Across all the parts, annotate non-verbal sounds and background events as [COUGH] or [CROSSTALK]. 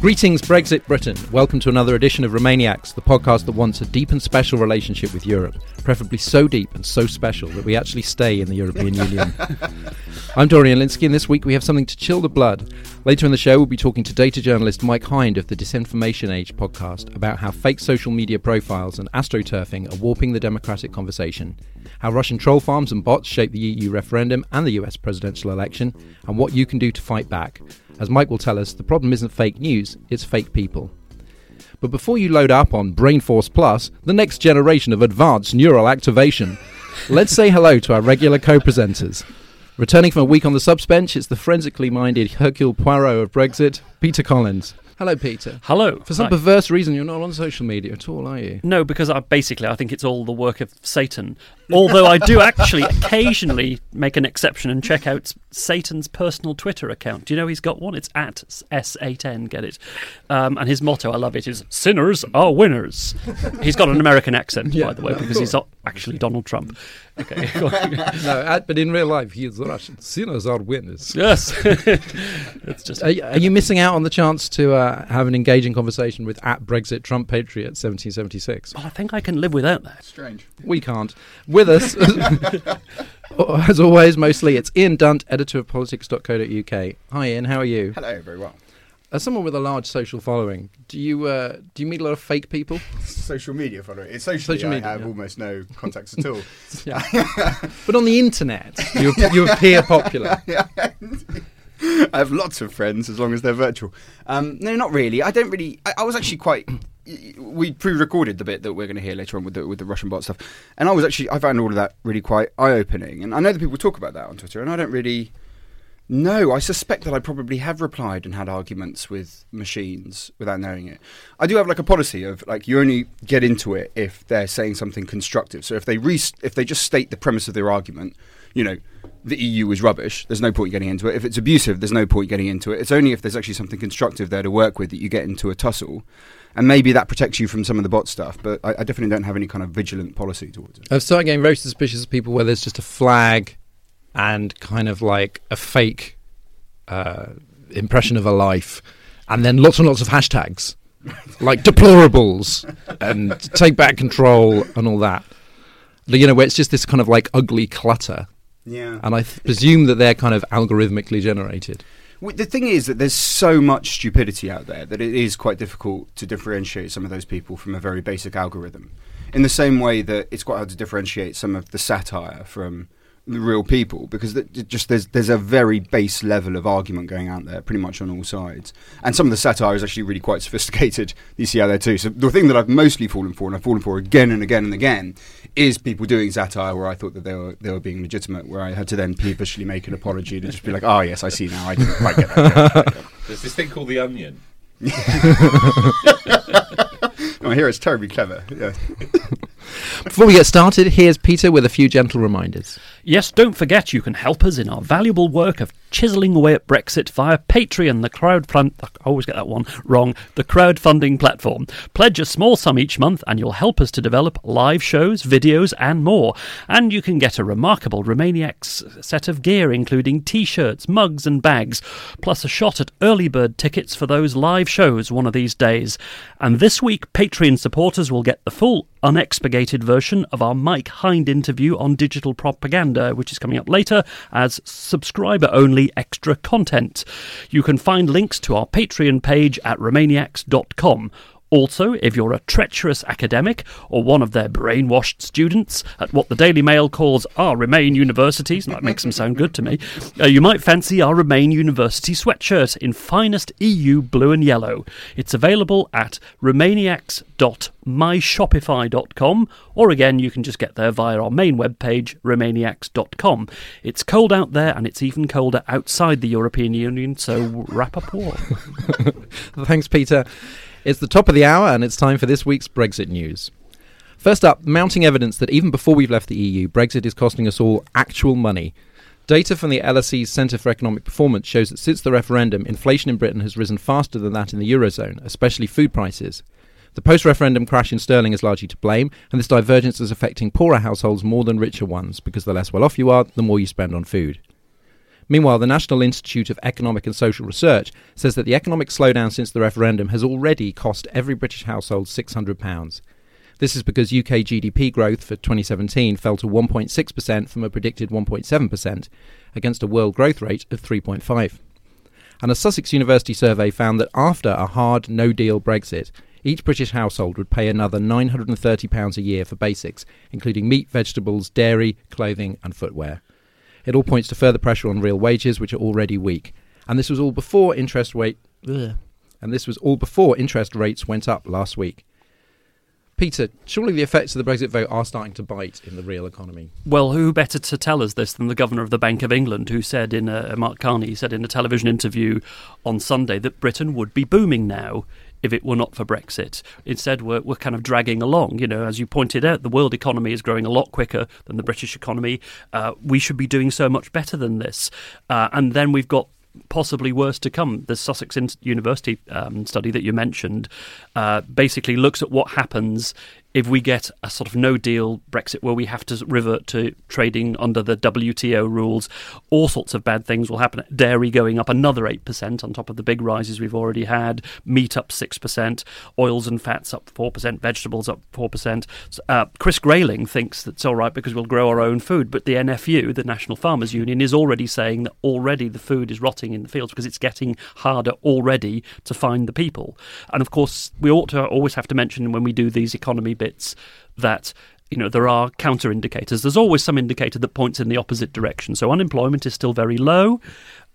Greetings, Brexit Britain. Welcome to another edition of Remainiacs, the podcast that wants a deep and special relationship with Europe, preferably so deep and so special that we actually stay in the European Union. [LAUGHS] I'm Dorian Lynskey, and this week we have something to chill the blood. Later in the show, we'll be talking to data journalist Mike Hind of the Disinformation Age podcast about how fake social media profiles and astroturfing are warping the democratic conversation, how Russian troll farms and bots shape the EU referendum and the US presidential election, and what you can do to fight back. As Mike will tell us, the problem isn't fake news, it's fake people. But before you load up on Brainforce Plus, the next generation of advanced neural activation, let's say hello to our regular co presenters. Returning from a week on the subs bench, it's the forensically minded Hercule Poirot of Brexit, Peter Collins. Hello, Peter. Hello. For some Hi. perverse reason, you're not on social media at all, are you? No, because I basically I think it's all the work of Satan. Although I do actually occasionally make an exception and check out Satan's personal Twitter account. Do you know he's got one? It's at S8N, get it? Um, and his motto, I love it, is "Sinners are winners." He's got an American accent, by the way, because he's not actually Donald Trump. Okay. [LAUGHS] no, uh, but in real life, he is Russian. Sinners are winners. yes. [LAUGHS] it's just Are, you- are you missing out on the chance to uh, have an engaging conversation with at Brexit Trump Patriot 1776? Well, I think I can live without that. Strange. We can't. With us, [LAUGHS] as always, mostly it's Ian Dunt, editor of politics.co.uk. Hi, Ian. How are you? Hello, very well. As someone with a large social following, do you uh, do you meet a lot of fake people? Social media following. It's socially, Social media, I have yeah. almost no contacts at all. [LAUGHS] But on the internet, you, you appear popular. [LAUGHS] [LAUGHS] I have lots of friends as long as they're virtual. Um, no, not really. I don't really. I, I was actually quite. We pre-recorded the bit that we're going to hear later on with the with the Russian bot stuff, and I was actually I found all of that really quite eye-opening. And I know that people talk about that on Twitter, and I don't really. No, I suspect that I probably have replied and had arguments with machines without knowing it. I do have like a policy of like you only get into it if they're saying something constructive. So if they re- if they just state the premise of their argument, you know, the EU is rubbish. There's no point getting into it. If it's abusive, there's no point getting into it. It's only if there's actually something constructive there to work with that you get into a tussle, and maybe that protects you from some of the bot stuff. But I, I definitely don't have any kind of vigilant policy towards it. I've started getting very suspicious of people where there's just a flag and kind of like a fake uh, impression of a life, and then lots and lots of hashtags [LAUGHS] like deplorables and take back control and all that. You know, where it's just this kind of like ugly clutter, Yeah. and I th- presume that they're kind of algorithmically generated. Well, The thing is that there's so much stupidity out there that it is quite difficult to differentiate some of those people from a very basic algorithm. In the same way that it's quite hard to differentiate some of the satire from the real people, because just there's there's a very base level of argument going out there, pretty much on all sides. And some of the satire is actually really quite sophisticated. [LAUGHS] You see out there too. So the thing that I've mostly fallen for, and I've fallen for again and again and again, is people doing satire where I thought that they were they were being legitimate, where I had to then peevishly make an apology to just be like, oh yes, I see now, I didn't quite get that. [LAUGHS] There's this thing called the onion. [LAUGHS] Oh, I hear it's terribly clever. Yeah. Before we get started, here's Peter with a few gentle reminders. Yes, don't forget you can help us in our valuable work of chiseling away at Brexit via Patreon, the crowdfund. I always get that one wrong. The crowdfunding platform. Pledge a small sum each month, and you'll help us to develop live shows, videos, and more. And you can get a remarkable Remainiacs set of gear, including T-shirts, mugs, and bags, plus a shot at early bird tickets for those live shows one of these days. And this week, Patreon supporters will get the full unexpurgated version of our Mike Hind interview on digital propaganda, which is coming up later as subscriber only extra content. You can find links to our Patreon page at remainiacs.com. Also, if you're a treacherous academic or one of their brainwashed students at what the Daily Mail calls our Remain universities, that makes them sound good to me, uh, you might fancy our Remain University sweatshirt in finest EU blue and yellow. It's available at remainiacs.myshopify.com, or again, you can just get there via our main webpage, remainiacs.com. It's cold out there, and it's even colder outside the European Union, so wrap up warm. [LAUGHS] Thanks, Peter. It's the top of the hour, and it's time for this week's Brexit news. First up, mounting evidence that even before we've left the EU, Brexit is costing us all actual money. Data from the LSE's Centre for Economic Performance shows that since the referendum, inflation in Britain has risen faster than that in the Eurozone, especially food prices. The post referendum crash in sterling is largely to blame, and this divergence is affecting poorer households more than richer ones, because the less well off you are, the more you spend on food. Meanwhile, the National Institute of Economic and Social Research says that the economic slowdown since the referendum has already cost every British household £600. This is because UK GDP growth for 2017 fell to 1.6% from a predicted 1.7% against a world growth rate of 3.5. And a Sussex University survey found that after a hard no deal Brexit, each British household would pay another £930 a year for basics, including meat, vegetables, dairy, clothing, and footwear. It all points to further pressure on real wages, which are already weak. And this was all before interest rate. Ugh. And this was all before interest rates went up last week. Peter, surely the effects of the Brexit vote are starting to bite in the real economy. Well, who better to tell us this than the governor of the Bank of England, who said in a, Mark Carney said in a television interview on Sunday that Britain would be booming now if it were not for Brexit. Instead, we're, we're kind of dragging along. You know, as you pointed out, the world economy is growing a lot quicker than the British economy. Uh, we should be doing so much better than this. Uh, and then we've got possibly worse to come. The Sussex University um, study that you mentioned uh, basically looks at what happens if we get a sort of no deal Brexit where we have to revert to trading under the WTO rules, all sorts of bad things will happen. Dairy going up another 8% on top of the big rises we've already had, meat up 6%, oils and fats up 4%, vegetables up 4%. Uh, Chris Grayling thinks that's all right because we'll grow our own food, but the NFU, the National Farmers Union, is already saying that already the food is rotting in the fields because it's getting harder already to find the people. And of course, we ought to always have to mention when we do these economy bits that you know there are counter indicators. There's always some indicator that points in the opposite direction. So unemployment is still very low.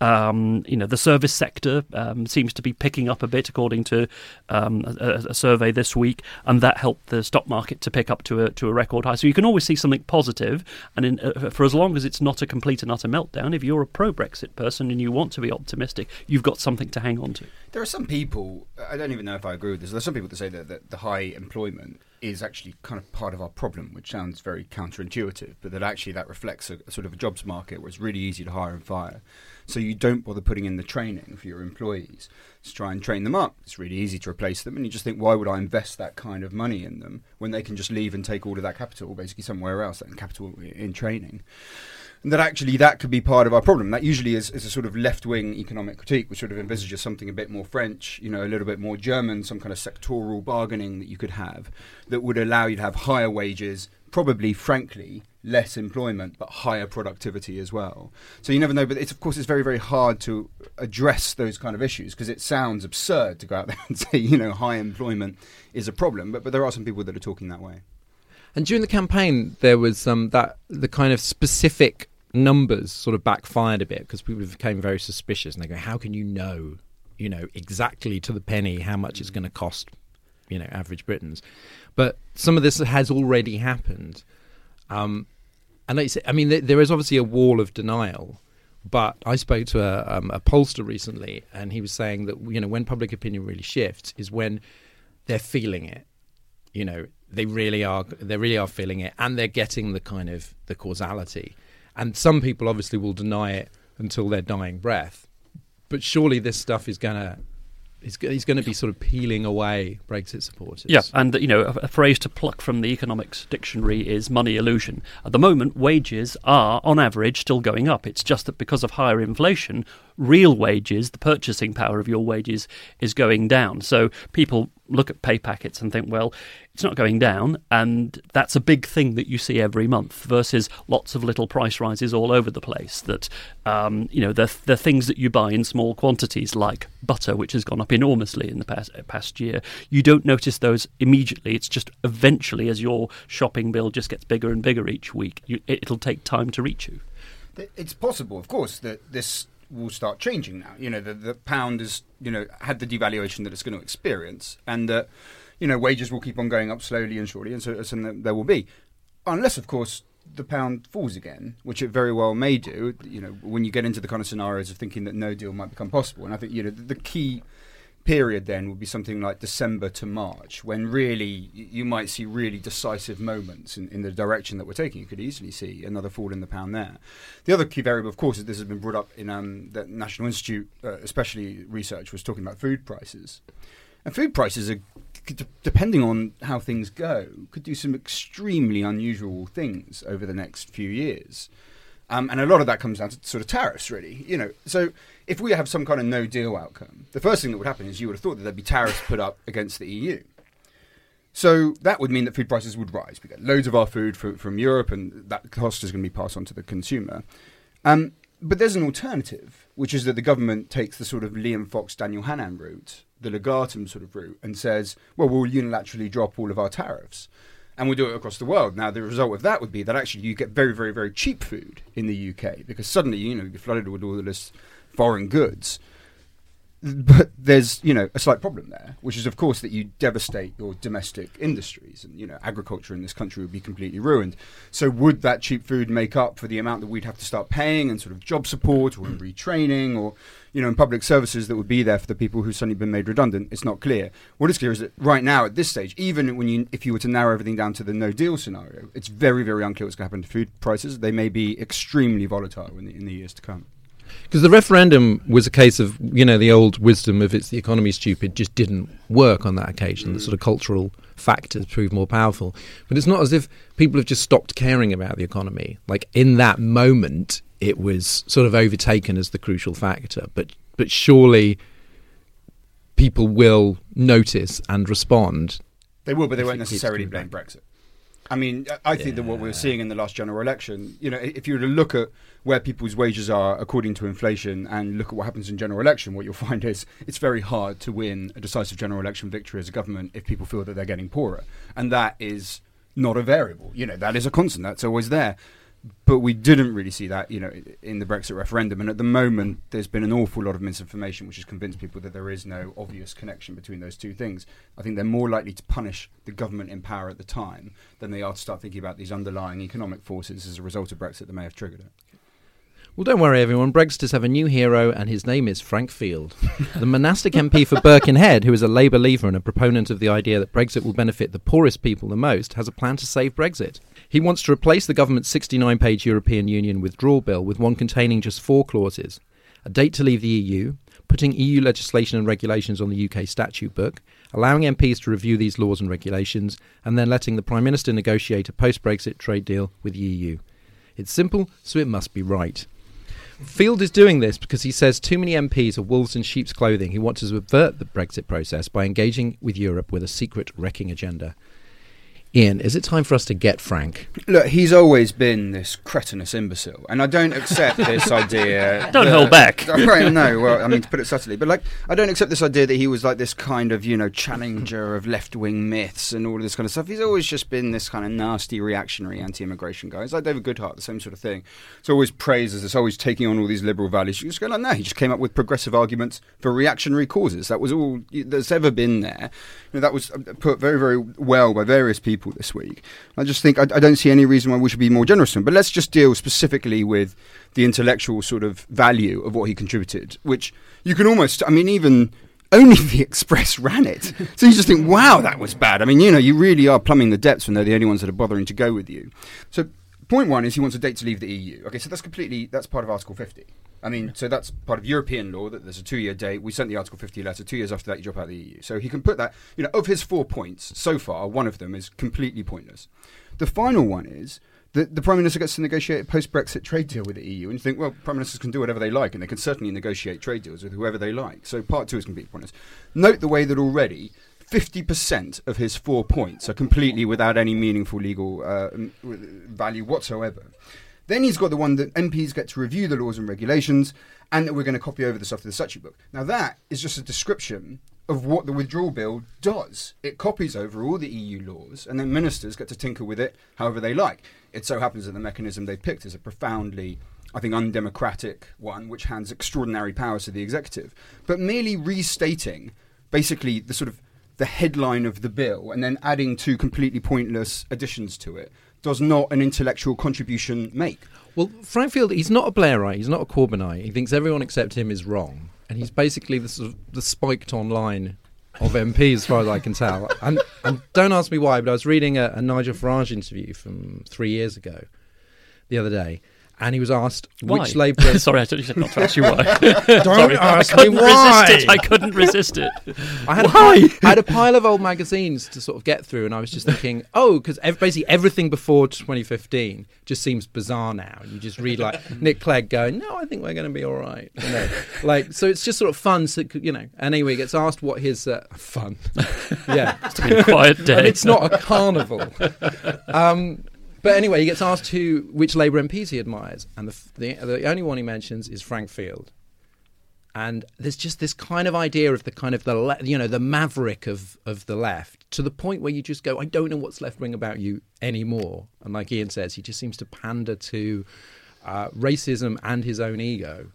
Um, you know, the service sector um, seems to be picking up a bit, according to um, a, a, survey this week, and that helped the stock market to pick up to a to a record high. So you can always see something positive, and in, uh, for as long as it's not a complete and utter meltdown, if you're a pro-Brexit person and you want to be optimistic, you've got something to hang on to. There are some people. I don't even know if I agree with this. There are some people that say that, that the high employment is actually kind of part of our problem, which sounds very counterintuitive, but that actually that reflects a, a sort of a jobs market where it's really easy to hire and fire. So you don't bother putting in the training for your employees to try and train them up. It's really easy to replace them, and you just think, why would I invest that kind of money in them when they can just leave and take all of that capital basically somewhere else, and capital in training? That actually that could be part of our problem. That usually is, is a sort of left wing economic critique, which sort of envisages something a bit more French, you know, a little bit more German, some kind of sectoral bargaining that you could have that would allow you to have higher wages, probably, frankly, less employment but higher productivity as well. So you never know, but it's of course it's very very hard to address those kind of issues because it sounds absurd to go out there and [LAUGHS] say you know high employment is a problem, but but there are some people that are talking that way. And during the campaign, there was um, that the kind of specific numbers sort of backfired a bit because people became very suspicious and they go, "How can you know, you know, exactly to the penny how much it's going to cost, you know, average Britons?" But some of this has already happened. Um, and like say, I mean, there is obviously a wall of denial. But I spoke to a, um, a pollster recently, and he was saying that you know when public opinion really shifts is when they're feeling it. You know, they really are. They really are feeling it, and they're getting the kind of the causality. And some people obviously will deny it until their dying breath. But surely this stuff is going to he's, going to be sort of peeling away Brexit supporters. Yeah, and you know, a, phrase to pluck from the economics dictionary is money illusion. At the moment, wages are, on average, still going up. It's just that because of higher inflation, real wages, the purchasing power of your wages, is going down. So people look at pay packets and think, well, it's not going down, and that's a big thing that you see every month versus lots of little price rises all over the place. That um, you know, the the things that you buy in small quantities, like butter, which has gone up enormously in the past past year, you don't notice those immediately. It's just eventually, as your shopping bill just gets bigger and bigger each week, you, it'll take time to reach you. It's possible, of course, that this will start changing now. You know, the, the pound has, you know, had the devaluation that it's going to experience, and that, uh, you know, wages will keep on going up slowly and surely, and so, so there will be, unless, of course, the pound falls again, which it very well may do. You know, when you get into the kind of scenarios of thinking that no deal might become possible, and I think you know the, the key period then would be something like December to March, when really you might see really decisive moments in, in, the direction that we're taking. You could easily see another fall in the pound there. The other key variable, of course, is this has been brought up in um, the National Institute, uh, especially research was talking about food prices. And food prices are, depending on how things go, could do some extremely unusual things over the next few years. Um, and a lot of that comes down to sort of tariffs, really. You know, so if we have some kind of no deal outcome, the first thing that would happen is you would have thought that there'd be tariffs put up against the EU. So that would mean that food prices would rise. We get loads of our food for, from Europe, and that cost is going to be passed on to the consumer. Um, but there's an alternative, which is that the government takes the sort of Liam Fox, Daniel Hannan route, the Legatum sort of route, and says, well, we'll unilaterally drop all of our tariffs and we'll do it across the world. Now, the result of that would be that actually you get very, very, very cheap food in the UK because suddenly, you know, you're flooded with all this foreign goods but there's you know a slight problem there, which is of course that you devastate your domestic industries, and you know agriculture in this country would be completely ruined. So would that cheap food make up for the amount that we'd have to start paying and sort of job support or retraining or you know in public services that would be there for the people who've suddenly been made redundant? It's not clear. What is clear is that right now at this stage, even when you if you were to narrow everything down to the no deal scenario, it's very very unclear what's going to happen to food prices. They may be extremely volatile in the, in the years to come. Because the referendum was a case of, you know, the old wisdom of it's the economy stupid just didn't work on that occasion. The sort of cultural factors proved more powerful. But it's not as if people have just stopped caring about the economy. Like in that moment, it was sort of overtaken as the crucial factor. But but surely people will notice and respond. They will, but they won't necessarily blame Brexit. I mean, I think yeah. that what we are seeing in the last general election, you know, if you were to look at where people's wages are according to inflation and look at what happens in general election, what you'll find is it's very hard to win a decisive general election victory as a government if people feel that they're getting poorer. And that is not a variable. You know, that is a constant. That's always there but we didn't really see that, you know, in the Brexit referendum. And at the moment, there's been an awful lot of misinformation, which has convinced people that there is no obvious connection between those two things. I think they're more likely to punish the government in power at the time than they are to start thinking about these underlying economic forces as a result of Brexit that may have triggered it. Well, don't worry, everyone. Brexiters have a new hero, and his name is Frank Field, [LAUGHS] the monastic MP for Birkenhead, who is a Labour leaver and a proponent of the idea that Brexit will benefit the poorest people the most, has a plan to save Brexit. He wants to replace the government's 69 page European Union withdrawal bill with one containing just four clauses a date to leave the EU, putting EU legislation and regulations on the UK statute book, allowing MPs to review these laws and regulations, and then letting the Prime Minister negotiate a post Brexit trade deal with the EU. It's simple, so it must be right. Field is doing this because he says too many MPs are wolves in sheep's clothing He wants to subvert the Brexit process by engaging with Europe with a secret wrecking agenda. Ian, is it time for us to get Frank? Look, he's always been this cretinous imbecile, and I don't accept this [LAUGHS] idea. don't that, hold back. [LAUGHS] Right, no, well, I mean to put it [LAUGHS] subtly, but like I don't accept this idea that he was like this kind of you know challenger of left wing myths and all of this kind of stuff. He's always just been this kind of nasty reactionary anti-immigration guy. It's like David Goodhart, the same sort of thing. It's always praises. It's always taking on all these liberal values. You just go like, no, he just came up with progressive arguments for reactionary causes. That was all that's ever been there. Know, that was uh, put very very well by various people people this week. I just think I, I, don't see any reason why we should be more generous to him. But let's just deal specifically with the intellectual sort of value of what he contributed, which you can almost, I mean, even only [LAUGHS] the Express ran it. So you just think, wow, that was bad. I mean, you know, you really are plumbing the depths when they're the only ones that are bothering to go with you. So point one is he wants a date to leave the EU. Okay, so that's completely that's part of Article 50. I mean, so that's part of European law that there's a two-year date. We sent the Article 50 letter. Two years after that, you drop out of the EU. So he can put that. You know, of his four points so far, one of them is completely pointless. The final one is that the Prime Minister gets to negotiate a post-Brexit trade deal with the EU, and you think, well, Prime Ministers can do whatever they like, and they can certainly negotiate trade deals with whoever they like. So part two is completely pointless. Note the way that already 50% of his four points are completely without any meaningful legal uh, value whatsoever. Then he's got the one that MPs get to review the laws and regulations, and that we're going to copy over the stuff to the statute book. Now, that is just a description of what the withdrawal bill does. It copies over all the EU laws, and then ministers get to tinker with it however they like. It so happens that the mechanism they picked is a profoundly I think, undemocratic one, which hands extraordinary powers to the executive. But merely restating basically the sort of the headline of the bill and then adding two completely pointless additions to it does not an intellectual contribution make. Well, Frank Field, he's not a Blairite. He's not a Corbynite. He thinks everyone except him is wrong, and he's basically the sort of the spiked online of MP, as far as I can tell. [LAUGHS] And, and don't ask me why, but I was reading a, a Nigel Farage interview from three years ago, the other day, and he was asked Why? which Labour. [LAUGHS] Sorry, I told you not to ask you why. [LAUGHS] Don't Sorry, I ask me couldn't why. resist it. I couldn't resist it. I had, a Why? pile, had a pile of old magazines to sort of get through, and I was just thinking, [LAUGHS] oh, because ev- basically everything before 2015 just seems bizarre now. You just read like Nick Clegg going, no, I think we're going to be all right. You know, like so, it's just sort of fun. So, you know, and anyway, he gets asked what his uh, fun, yeah, It's been a quiet day. it's not a carnival. Um, but anyway, he gets asked who which Labour MPs he admires, and the, the the only one he mentions is Frank Field. And there's just this kind of idea of the kind of the le- you know the maverick of of the left to the point where you just go, I don't know what's left wing about you anymore. And like Ian says, he just seems to pander to uh, racism and his own ego.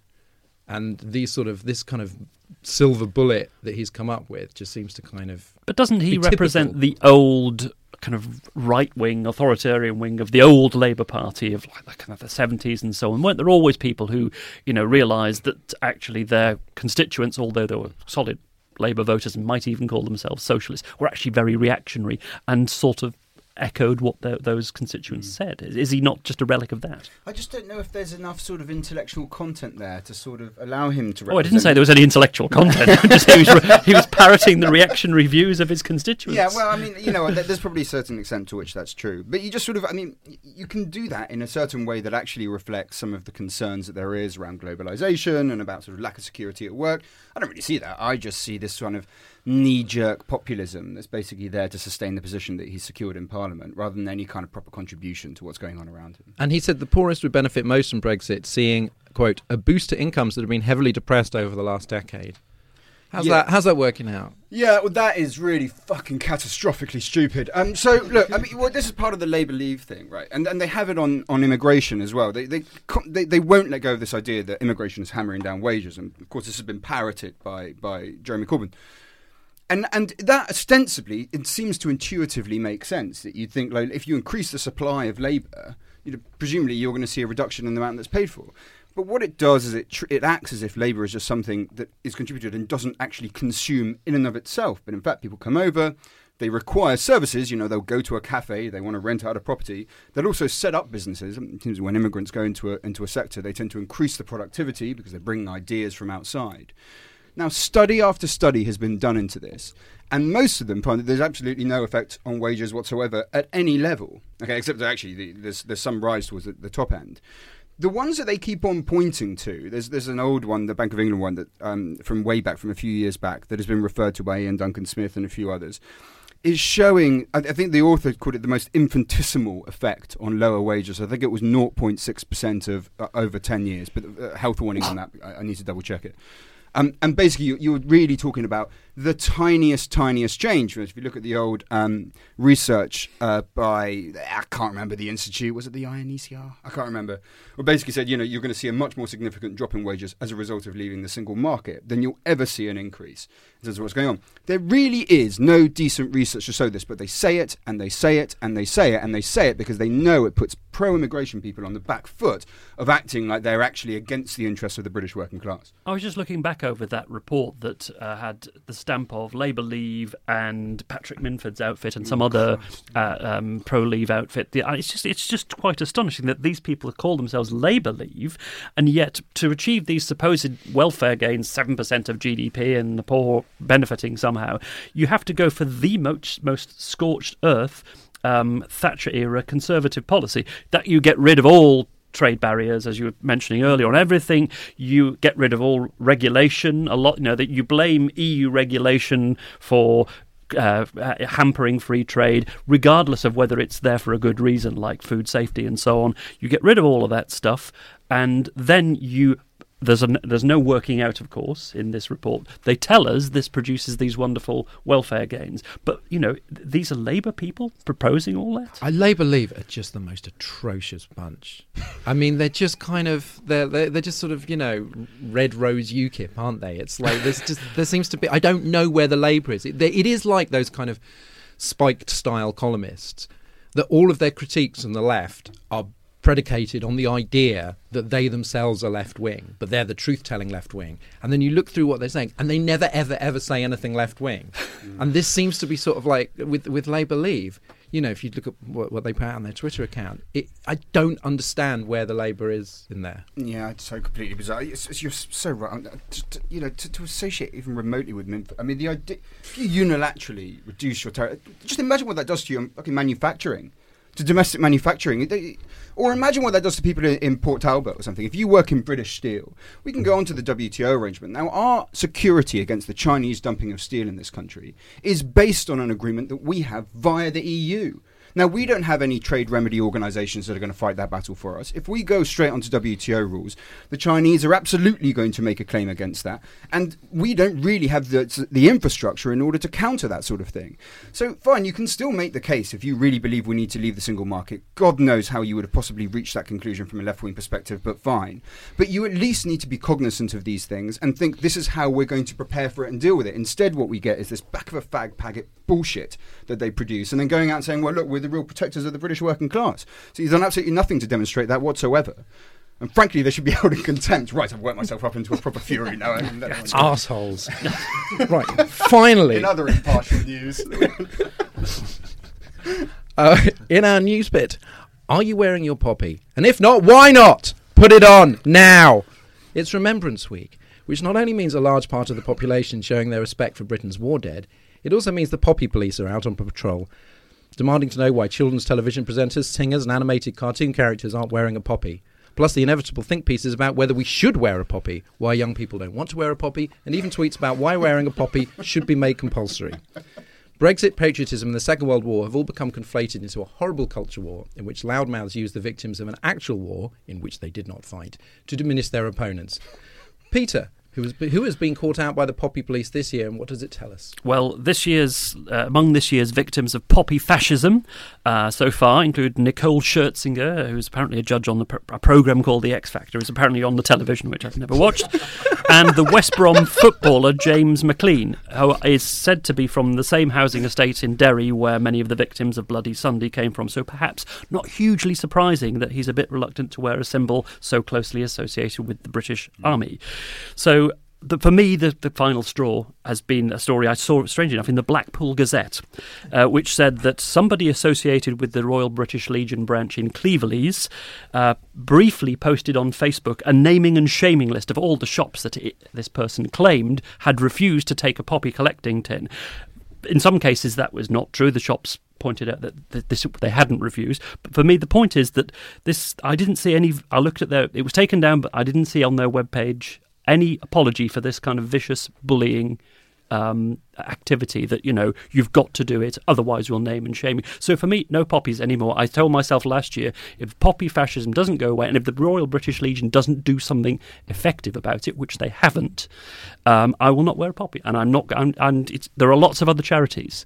And these sort of this kind of silver bullet that he's come up with just seems to kind of But doesn't he represent the old kind of right wing authoritarian wing of the old Labour Party of like the kind of the seventies and so on? Weren't there always people who, you know, realised that actually their constituents, although they were solid Labour voters and might even call themselves socialists, were actually very reactionary and sort of echoed what tho- those constituents Hmm. said. Is, is he not just a relic of that? I just don't know if there's enough sort of intellectual content there to sort of allow him to. Oh, I didn't say there was any intellectual [LAUGHS] content. Just he was, he was parroting the reactionary views of his constituents. Yeah, well, I mean, you know, there's probably a certain extent to which that's true. But you just sort of, I mean, you can do that in a certain way that actually reflects some of the concerns that there is around globalization and about sort of lack of security at work. I don't really see that. I just see this kind of knee jerk populism that's basically there to sustain the position that he's secured in Parliament rather than any kind of proper contribution to what's going on around him. And he said the poorest would benefit most from Brexit, seeing, quote, a boost to incomes that have been heavily depressed over the last decade. How's Yeah. that how's that working out? Yeah, well, that is really fucking catastrophically stupid. Um, so look, I mean, well, this is part of the Labour Leave thing, right? And and they have it on, on immigration as well. They they, they they won't let go of this idea that immigration is hammering down wages, and of course, this has been parroted by by Jeremy Corbyn. And and that ostensibly it seems to intuitively make sense that you'd think like if you increase the supply of labour, you know, presumably you're going to see a reduction in the amount that's paid for. But what it does is it tr- it acts as if labour is just something that is contributed and doesn't actually consume in and of itself. But in fact, people come over, they require services. You know, they'll go to a cafe, they want to rent out a property. They'll also set up businesses. When immigrants go into a into a sector, they tend to increase the productivity because they're bringing ideas from outside. Now, study after study has been done into this, and most of them find that there's absolutely no effect on wages whatsoever at any level. Okay, except that actually the, there's there's some rise towards the, the top end. The ones that they keep on pointing to, there's there's an old one, the Bank of England one that um, from way back, from a few years back, that has been referred to by Ian Duncan Smith and a few others, is showing. I, I think the author called it the most infinitesimal effect on lower wages. I think it was 0.6 percent of uh, over 10 years, but uh, health warning on that. I, I need to double check it. Um, and basically, you, you're really talking about the tiniest, tiniest change. If you look at the old um, research uh, by, I can't remember the institute, was it the INECR? I can't remember. Well, basically said, you know, you're going to see a much more significant drop in wages as a result of leaving the single market than you'll ever see an increase in terms of what's going on. There really is no decent research to show this, but they say it and they say it and they say it and they say it because they know it puts pro immigration people on the back foot of acting like they're actually against the interests of the British working class. I was just looking back over that report that uh, had the stamp of Labour Leave and Patrick Minford's outfit and some other uh, um, pro Leave outfit. The, uh, it's just it's just quite astonishing that these people call themselves Labour Leave, and yet to achieve these supposed welfare gains, seven percent of GDP and the poor benefiting somehow, you have to go for the most most scorched earth. Um, Thatcher era conservative policy that you get rid of all trade barriers, as you were mentioning earlier, on everything. You get rid of all regulation. A lot, you know, that you blame EU regulation for uh, hampering free trade, regardless of whether it's there for a good reason, like food safety and so on. You get rid of all of that stuff, and then you there's, a, there's no working out, of course, in this report. They tell us this produces these wonderful welfare gains. But, you know, these are Labour people proposing all that? I Labour Leave are just the most atrocious bunch. I mean, they're just kind of they're, they're they're just sort of you know red rose UKIP, aren't they? It's like there's just there seems to be I don't know where the Labour is. It, it is like those kind of spiked style columnists that all of their critiques on the left are predicated on the idea that they themselves are left wing, but they're the truth telling left wing. And then you look through what they're saying, and they never, ever, ever say anything left wing. [LAUGHS] and this seems to be sort of like with, with Labour Leave. You know, if you look at what, what they put out on their Twitter account, it, I don't understand where the Labour is in there. Yeah, it's so completely bizarre. It's, it's- you're so right. To, uh, to- you know, to, to associate even remotely with Minford, I mean, the idea if you unilaterally reduce your tariff, just imagine what that does to your fucking manufacturing, to domestic manufacturing, They- or imagine what that does to people in, in Port Talbot or something. If you work in British steel, we can go on to the WTO arrangement. Now, our security against the Chinese dumping of steel in this country is based on an agreement that we have via the EU. Now, we don't have any trade remedy organizations that are going to fight that battle for us. If we go straight onto WTO rules, the Chinese are absolutely going to make a claim against that. And we don't really have the, the infrastructure in order to counter that sort of thing. So, fine, you can still make the case if you really believe we need to leave the single market. God knows how you would have possibly reached that conclusion from a left wing perspective, but fine. But you at least need to be cognizant of these things and think this is how we're going to prepare for it and deal with it. Instead, what we get is this back of a fag packet bullshit that they produce, and then going out and saying, well, look, we're the real protectors of the British working class. So you've done absolutely nothing to demonstrate that whatsoever. And frankly, they should be [LAUGHS] held in contempt. Right, I've worked myself up into a proper fury now. I can let that one go. Assholes. [LAUGHS] right. Finally, In other impartial news, [LAUGHS] uh, in our news bit, are you wearing your poppy? And if not, why not? Put it on now. It's Remembrance Week, which not only means a large part of the population showing their respect for Britain's war dead, it also means the poppy police are out on patrol, demanding to know why children's television presenters, singers, and animated cartoon characters aren't wearing a poppy. Plus, the inevitable think pieces about whether we should wear a poppy, why young people don't want to wear a poppy, and even tweets about why wearing a poppy [LAUGHS] should be made compulsory. Brexit, patriotism, and the Second World War have all become conflated into a horrible culture war in which loudmouths use the victims of an actual war, in which they did not fight, to diminish their opponents. Peter, who has, who has been caught out by the poppy police this year, and what does it tell us? Well, this year's uh, among this year's victims of poppy fascism uh, so far include Nicole Scherzinger, who's apparently a judge on the pro- a program called The X Factor, is apparently on the television, which I've never watched, [LAUGHS] and the West Brom footballer James McLean, who is said to be from the same housing estate in Derry where many of the victims of Bloody Sunday came from. So perhaps not hugely surprising that he's a bit reluctant to wear a symbol so closely associated with the British Army. So the, for me, the, the final straw has been a story I saw, strange enough, in the Blackpool Gazette, uh, which said that somebody associated with the Royal British Legion branch in Cleveland uh, briefly posted on Facebook a naming and shaming list of all the shops that it, this person claimed had refused to take a poppy collecting tin. In some cases, that was not true. The shops pointed out that this they hadn't refused. But for me, the point is that this I didn't see any. I looked at their. It was taken down, but I didn't see on their webpage any apology for this kind of vicious bullying um, activity that you know you've got to do it otherwise we'll name and shame you so for me no poppies anymore. I told myself last year if poppy fascism doesn't go away and if the royal british legion doesn't do something effective about it which they haven't um, i will not wear a poppy. And i'm not and, and there are lots of other charities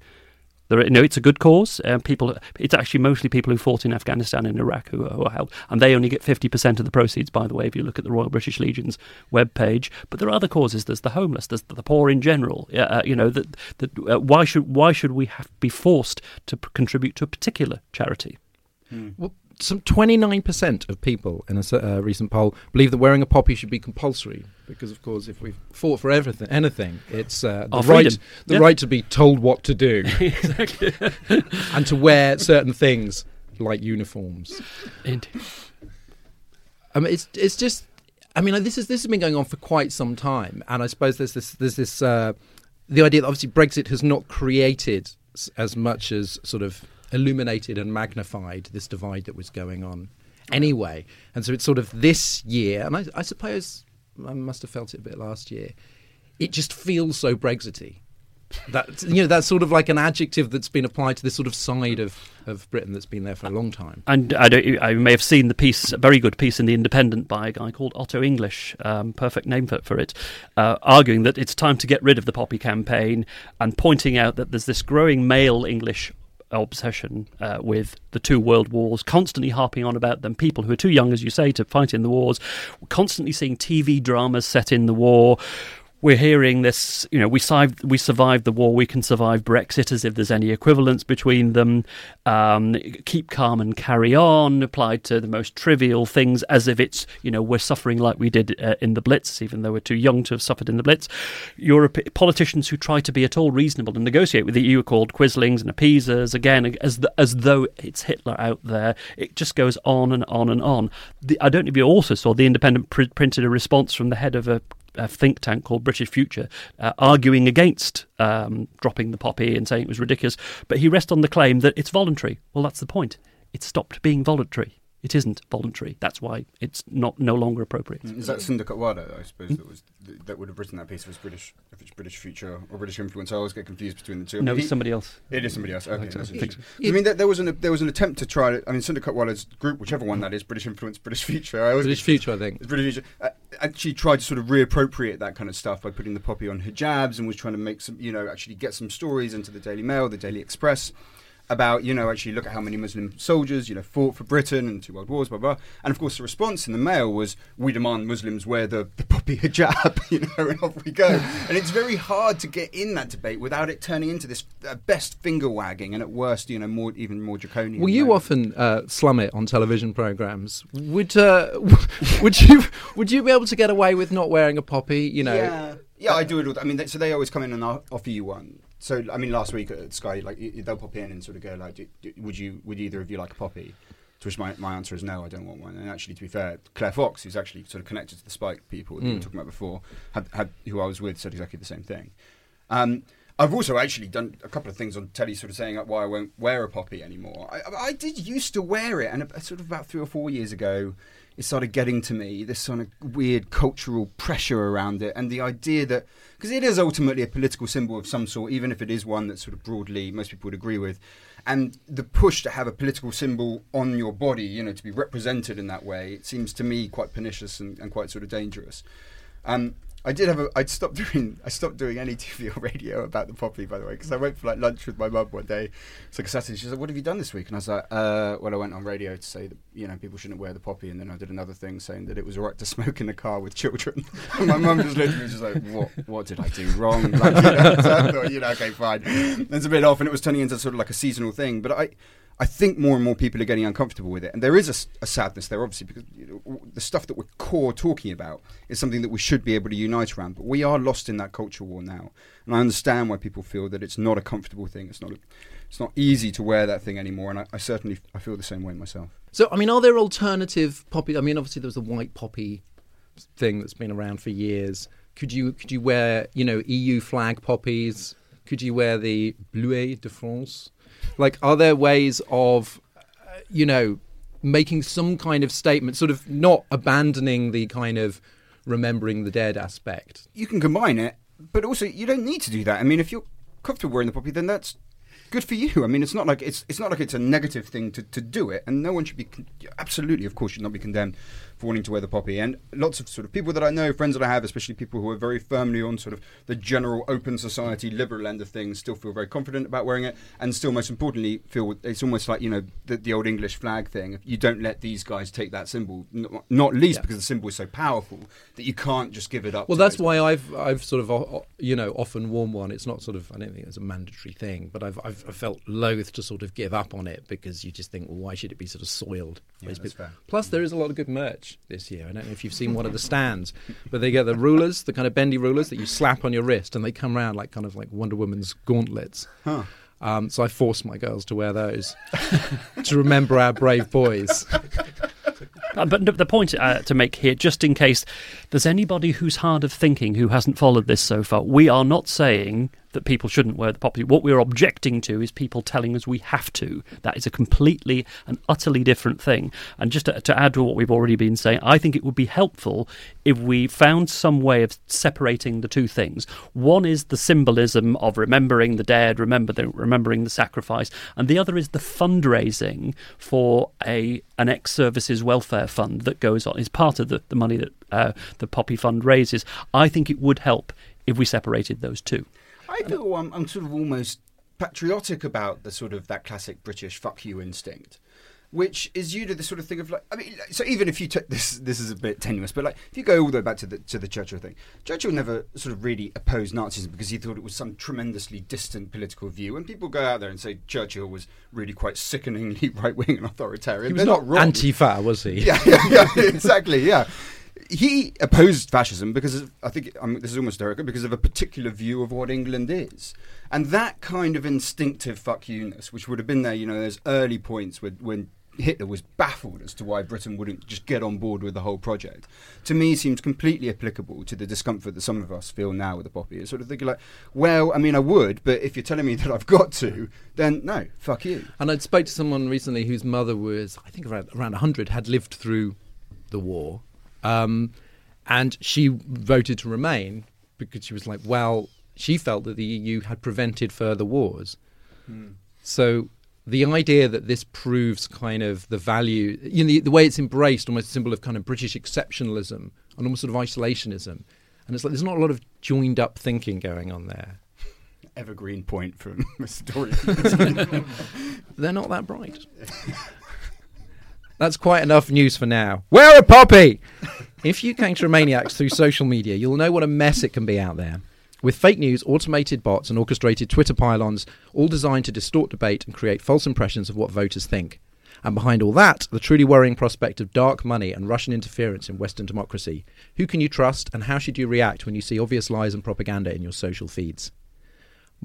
there, are- you know, it's a good cause. Uh, people, it's actually mostly people who fought in Afghanistan and Iraq who, are- who are helped, and they only get fifty percent of the proceeds. By the way, if you look at the Royal British Legion's web page, but there are other causes. There's the homeless. There's the poor in general. Uh, you know, that that uh, why should why should we have be forced to p- contribute to a particular charity? Well, some 29% of people in a uh, recent poll believe that wearing a poppy should be compulsory because of course if we've fought for everything anything it's uh, the Our right freedom. the Yeah. right to be told what to do [LAUGHS] exactly. [LAUGHS] and to wear certain things like uniforms Indeed. I mean, it's it's just. I mean, this is this has been going on for quite some time, and I suppose there's this there's this uh, the idea that obviously Brexit has not created as much as sort of illuminated and magnified this divide that was going on anyway, and so it's sort of this year, and I, I suppose I must have felt it a bit last year. It just feels so Brexity. That you know, that's sort of like an adjective that's been applied to this sort of side of, of Britain that's been there for a long time. And I, I may have seen the piece, a very good piece in The Independent by a guy called Otto English, um, perfect name for, for it, uh, arguing that it's time to get rid of the poppy campaign and pointing out that there's this growing male English obsession uh, with the two world wars, constantly harping on about them. People who are too young, as you say, to fight in the wars, constantly seeing TV dramas set in the war. We're hearing this, you know, we survived, we survived the war, we can survive Brexit as if there's any equivalence between them. Um, keep calm and carry on, applied to the most trivial things as if it's, you know, we're suffering like we did uh, in the Blitz, even though we're too young to have suffered in the Blitz. Europe, politicians who try to be at all reasonable and negotiate with the EU are called quislings and appeasers, again, as, the, as though it's Hitler out there. It just goes on and on and on. The, I don't know if you also saw The Independent pr- printed a response from the head of a a think tank called British Future, uh, arguing against um, dropping the poppy and saying it was ridiculous. But he rests on the claim that it's voluntary. Well, that's the point. It stopped being voluntary. It isn't voluntary. That's why it's not no longer appropriate. Mm, is that mm. Sunder Katwala, I suppose, hmm? that was that would have written that piece if it's British, if it's British Future or British Influence? I always get confused between the two. No, He- it's somebody else. It is somebody else. Okay, so. that's Think interesting. I mean, there, there was an there was an attempt to try. I mean, Sunder Katwala's group, whichever one that is, British Influence, British Future. I always British future, I think. British Future. Uh, actually tried to sort of reappropriate that kind of stuff by putting the poppy on hijabs and was trying to make some, you know, actually get some stories into the Daily Mail, the Daily Express. About you know actually look at how many Muslim soldiers you know fought for Britain and two world wars blah blah and of course the response in the mail was we demand Muslims wear the, the poppy [LAUGHS] hijab [LAUGHS] you know and off we go [LAUGHS] and it's very hard to get in that debate without it turning into this uh, best finger wagging and at worst you know more even more draconian Well, you moment. often uh, slum it on television programs. Would uh, would you would you be able to get away with not wearing a poppy? You know, Yeah, yeah, I do it all. I mean, they, so they always come in and offer you one. So I mean, last week at Sky, like they'll pop in and sort of go like, do, do, "Would you? Would either of you like a poppy?" To which my, my answer is no, I don't want one. And actually, to be fair, Claire Fox, who's actually sort of connected to the Spike people that we were talking about before, had, had who I was with, said exactly the same thing. Um, I've also actually done a couple of things on telly, sort of saying why I won't wear a poppy anymore. I, I- did used to wear it, and sort of about three or four years ago, it started getting to me this sort of weird cultural pressure around it, and the idea that because it is ultimately a political symbol of some sort, even if it is one that sort of broadly most people would agree with, and the push to have a political symbol on your body, you know, to be represented in that way, it seems to me quite pernicious and, and quite sort of dangerous. Um, I did have a. I'd stopped doing. I stopped doing any [LAUGHS] TV or radio about the poppy, by the way, because I went for like lunch with my mum one day. It's like a Saturday. She's like, "What have you done this week?" And I was like, uh, "Well, I went on radio to say that you know people shouldn't wear the poppy, and then I did another thing saying that it was alright to [LAUGHS] smoke in the car with children." [LAUGHS] and my mum just me, just like, "What? What did I do wrong?" Like, you know, so I thought, you know, okay, fine. It's a bit off, and it was turning into sort of like a seasonal thing. But I, I think more and more people are getting uncomfortable with it, and there is a sadness there, obviously, because you know, the stuff that we're core talking about is something that we should be able to unite around. But we are lost in that culture war now, and I understand why people feel that it's not a comfortable thing. It's not. A, it's not easy to wear that thing anymore, and I, I certainly I feel the same way myself. So, I mean, are there alternative poppy? I mean, obviously, there was the white poppy thing that's been around for years. Could you could you wear you know EU flag poppies? Could you wear the Bleuet de France? Like, are there ways of uh, you know making some kind of statement, sort of not abandoning the kind of remembering the dead aspect? you can combine it, but also you don't need to do that. I mean, if you're comfortable wearing the poppy, then that's good for you. I mean, it's not like it's it's not like it's a negative thing to, to do it, and no one should be con- absolutely, of course, should not be condemned for wanting to wear the poppy. And lots of sort of people that I know, friends that I have, especially people who are very firmly on sort of the general open society liberal end of things, still feel very confident about wearing it, and still, most importantly, feel it's almost like you know the, the old English flag thing. You don't let these guys take that symbol, not least Yeah. because the symbol is so powerful that you can't just give it up. Well, that's why I've I've sort of you know often worn one. It's not sort of I don't think it's a mandatory thing, but I've I've felt loath to sort of give up on it because you just think, well, why should it be sort of soiled? Yeah, Those that's fair. Plus, there is a lot of good merch this year. I don't know if you've seen one of the stands, but they get the rulers, the kind of bendy rulers that you slap on your wrist, and they come around like kind of like Wonder Woman's gauntlets. Huh. Um, so I forced my girls to wear those to remember our brave boys. Uh, but the point uh, to make here, just in case there's anybody who's hard of thinking who hasn't followed this so far, we are not saying that people shouldn't wear the poppy. What we're objecting to is people telling us we have to. That is a completely and utterly different thing. And just to, to add to what we've already been saying, I think it would be helpful if we found some way of separating the two things. One is the symbolism of remembering the dead, remember the, remembering the sacrifice, and the other is the fundraising for a an ex services welfare fund that goes on is part of the, the money that uh, the Poppy Fund raises. I think it would help if we separated those two. I feel I'm, I'm sort of almost patriotic about the sort of that classic British fuck you instinct, which is you to the sort of thing of like I mean, so even if you took this, this is a bit tenuous, but like if you go all the way back to the to the Churchill thing, Churchill never sort of really opposed Nazism because he thought it was some tremendously distant political view. And people go out there and say Churchill was really quite sickeningly [LAUGHS] right wing and authoritarian, He was they're not not wrong. anti-fa, was he? Yeah, yeah, yeah, [LAUGHS] exactly. Yeah, he opposed fascism because of, I think I mean, this is almost hysterical because of a particular view of what England is, and that kind of instinctive fuck you-ness, which would have been there. You know, there's early points when, when Hitler was baffled as to why Britain wouldn't just get on board with the whole project. To me, seems completely applicable to the discomfort that some of us feel now with the poppy. It's sort of thinking like, well, I mean, I would, but if you're telling me [LAUGHS] that I've got to, then no, fuck you. And I spoke to someone recently whose mother was, I think, around, around 100, had lived through the war. Um, and she voted to remain because she was like, well, she felt that the EU had prevented further wars. So the idea that this proves kind of the value, you know, the, the way it's embraced, almost a symbol of kind of British exceptionalism and almost sort of isolationism. And it's like there's not a lot of joined up thinking going on there. Evergreen point from [LAUGHS] Mr. Dorian. [LAUGHS] They're not that bright. [LAUGHS] That's quite enough news for now. Where a poppy! [LAUGHS] if you came to maniacs through social media, you'll know what a mess it can be out there. With fake news, automated bots, and orchestrated Twitter pylons, all designed to distort debate and create false impressions of what voters think. And behind all that, the truly worrying prospect of dark money and Russian interference in Western democracy. Who can you trust, and how should you react when you see obvious lies and propaganda in your social feeds?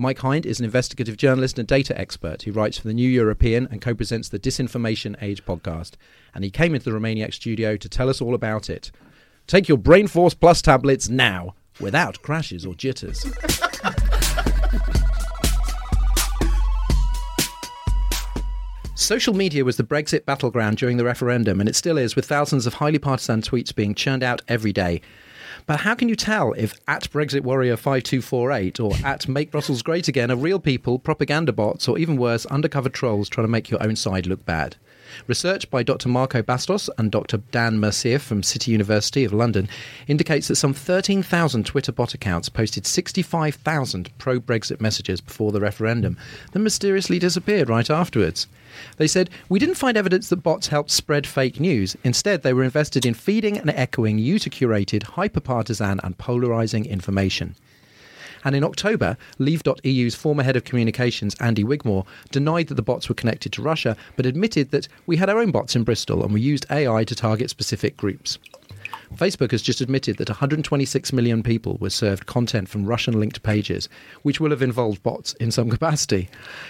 Mike Hind is an investigative journalist and data expert who writes for the New European and co presents the Disinformation Age podcast. And he came into the Remainiac studio to tell us all about it. Take your Brain Force Plus tablets now, without crashes or jitters. Social media was the Brexit battleground during the referendum, and it still is, with thousands of highly partisan tweets being churned out every day. But how can you tell if at Brexit Warrior 5248 or at Make Brussels Great Again are real people, propaganda bots, or even worse, undercover trolls trying to make your own side look bad? Research by Dr. Marco Bastos and Dr. Dan Mercea from City University of London indicates that some 13,000 Twitter bot accounts posted 65,000 pro Brexit messages before the referendum, then mysteriously disappeared right afterwards. They said, We didn't find evidence that bots helped spread fake news. Instead, they were invested in feeding and echoing user curated, hyper partisan, and polarising information. And in October, Leave.eu's former head of communications, Andy Wigmore, denied that the bots were connected to Russia, but admitted that we had our own bots in Bristol and we used AI to target specific groups. Facebook has just admitted that 126 million people were served content from Russian linked pages, which will have involved bots in some capacity.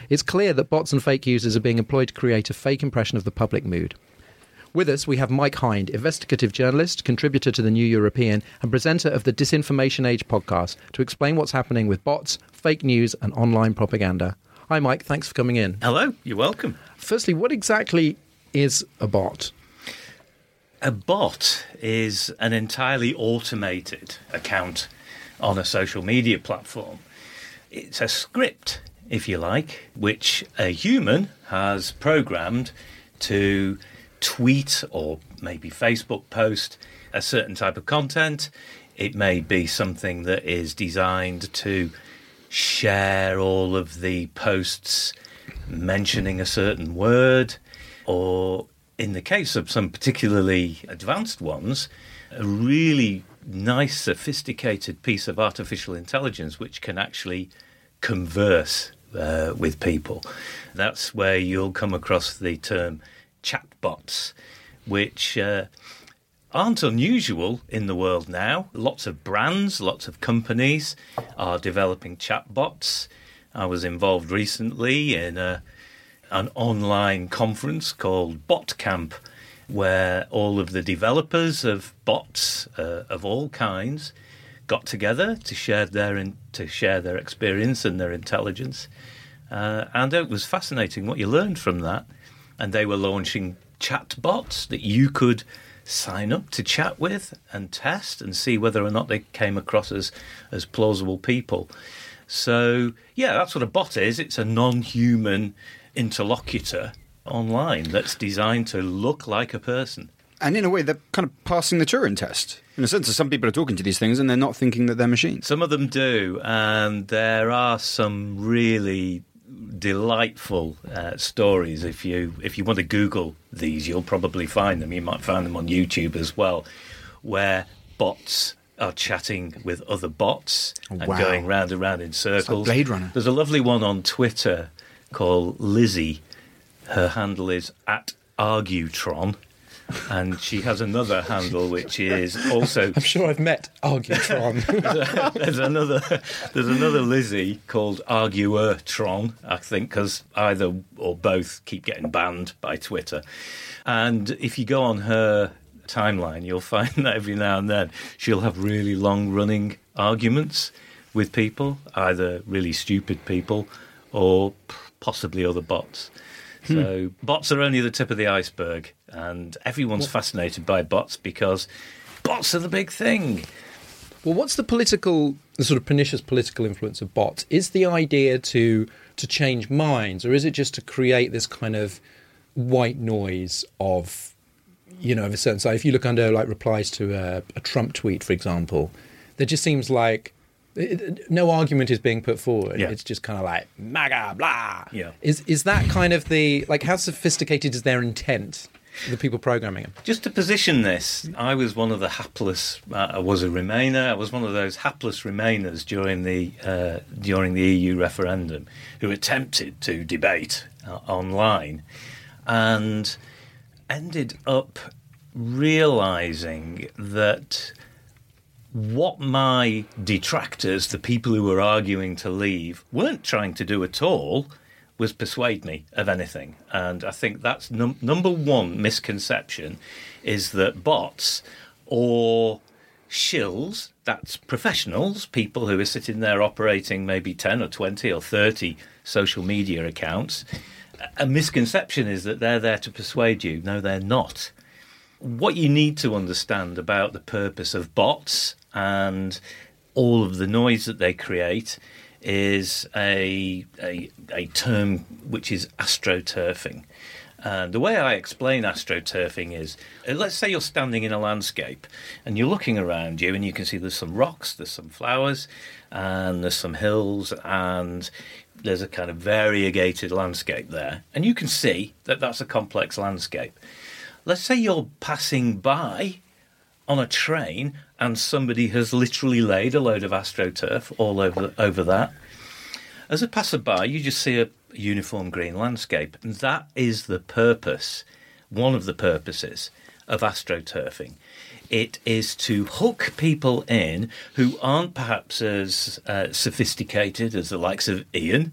It's clear that bots and fake users are being employed to create a fake impression of the public mood. With us, we have Mike Hind, investigative journalist, contributor to the New European, and presenter of the Disinformation Age podcast, to explain what's happening with bots, fake news, and online propaganda. Hi, Mike. Thanks for coming in. Hello, you're welcome. Firstly, what exactly is a bot? A bot is an entirely automated account on a social media platform. It's a script, if you like, which a human has programmed to tweet or maybe Facebook post a certain type of content. It may be something that is designed to share all of the posts mentioning a certain word, or in the case of some particularly advanced ones, a really nice, sophisticated piece of artificial intelligence which can actually converse uh, with people. That's where you'll come across the term chatbots, which uh, aren't unusual in the world now. Lots of brands, lots of companies are developing chatbots. I was involved recently in a, an online conference called BotCamp, where all of the developers of bots uh, of all kinds got together to share their in, to share their experience and their intelligence. Uh, and it was fascinating what you learned from that. And they were launching chat bots that you could sign up to chat with and test and see whether or not they came across as, as plausible people. So, yeah, that's what a bot is. It's a non human interlocutor online that's designed to look like a person. And in a way, they're kind of passing the Turing test. In a sense, that some people are talking to these things and they're not thinking that they're machines. Some of them do, and there are some really delightful uh, stories. If you if you want to Google these, you'll probably find them. You might find them on YouTube as well, where bots are chatting with other bots and Wow. going round and round in circles. Blade Runner. There's a lovely one on Twitter called Lizzie. Her handle is at Arguetron. And she has another handle which is also I'm sure I've met Arguetron. [LAUGHS] there's another there's another Lizzie called Arguertron, I think, because either or both keep getting banned by Twitter. And if you go on her timeline, you'll find that every now and then she'll have really long running arguments with people, either really stupid people or possibly other bots. Hmm. So bots are only the tip of the iceberg, and everyone's fascinated by bots because bots are the big thing. Well, what's the political, the sort of pernicious political influence of bots? Is the idea to to change minds, or is it just to create this kind of white noise of, you know, of a certain size? If you look under like replies to a, a Trump tweet, for example, there just seems like it- no argument is being put forward. Yeah. It's just kind of like MAGA blah. Yeah. Is is that kind of the like how sophisticated is their intent? The people programming them. Just to position this, I was one of the hapless. Uh, I was a Remainer. I was one of those hapless Remainers during the uh, during the EU referendum who attempted to debate uh, online, and ended up realizing that what my detractors, the people who were arguing to leave, weren't trying to do at all was persuade me of anything. And I think that's num- number one misconception is that bots or shills, that's professionals, people who are sitting there operating maybe 10 or 20 or 30 social media accounts. A misconception is that they're there to persuade you. No, they're not what you need to understand about the purpose of bots and all of the noise that they create is a, a, a term which is astroturfing. And the way I explain astroturfing is uh, let's say you're standing in a landscape and you're looking around you and you can see there's some rocks, there's some flowers, and there's some hills, and there's a kind of variegated landscape there. And you can see that that's a complex landscape let's say you're passing by on a train and somebody has literally laid a load of astroturf all over over that. As a passerby, you just see a uniform green landscape, and that is the purpose, one of the purposes of astroturfing. It is to hook people in who aren't perhaps as uh, sophisticated as the likes of Ian.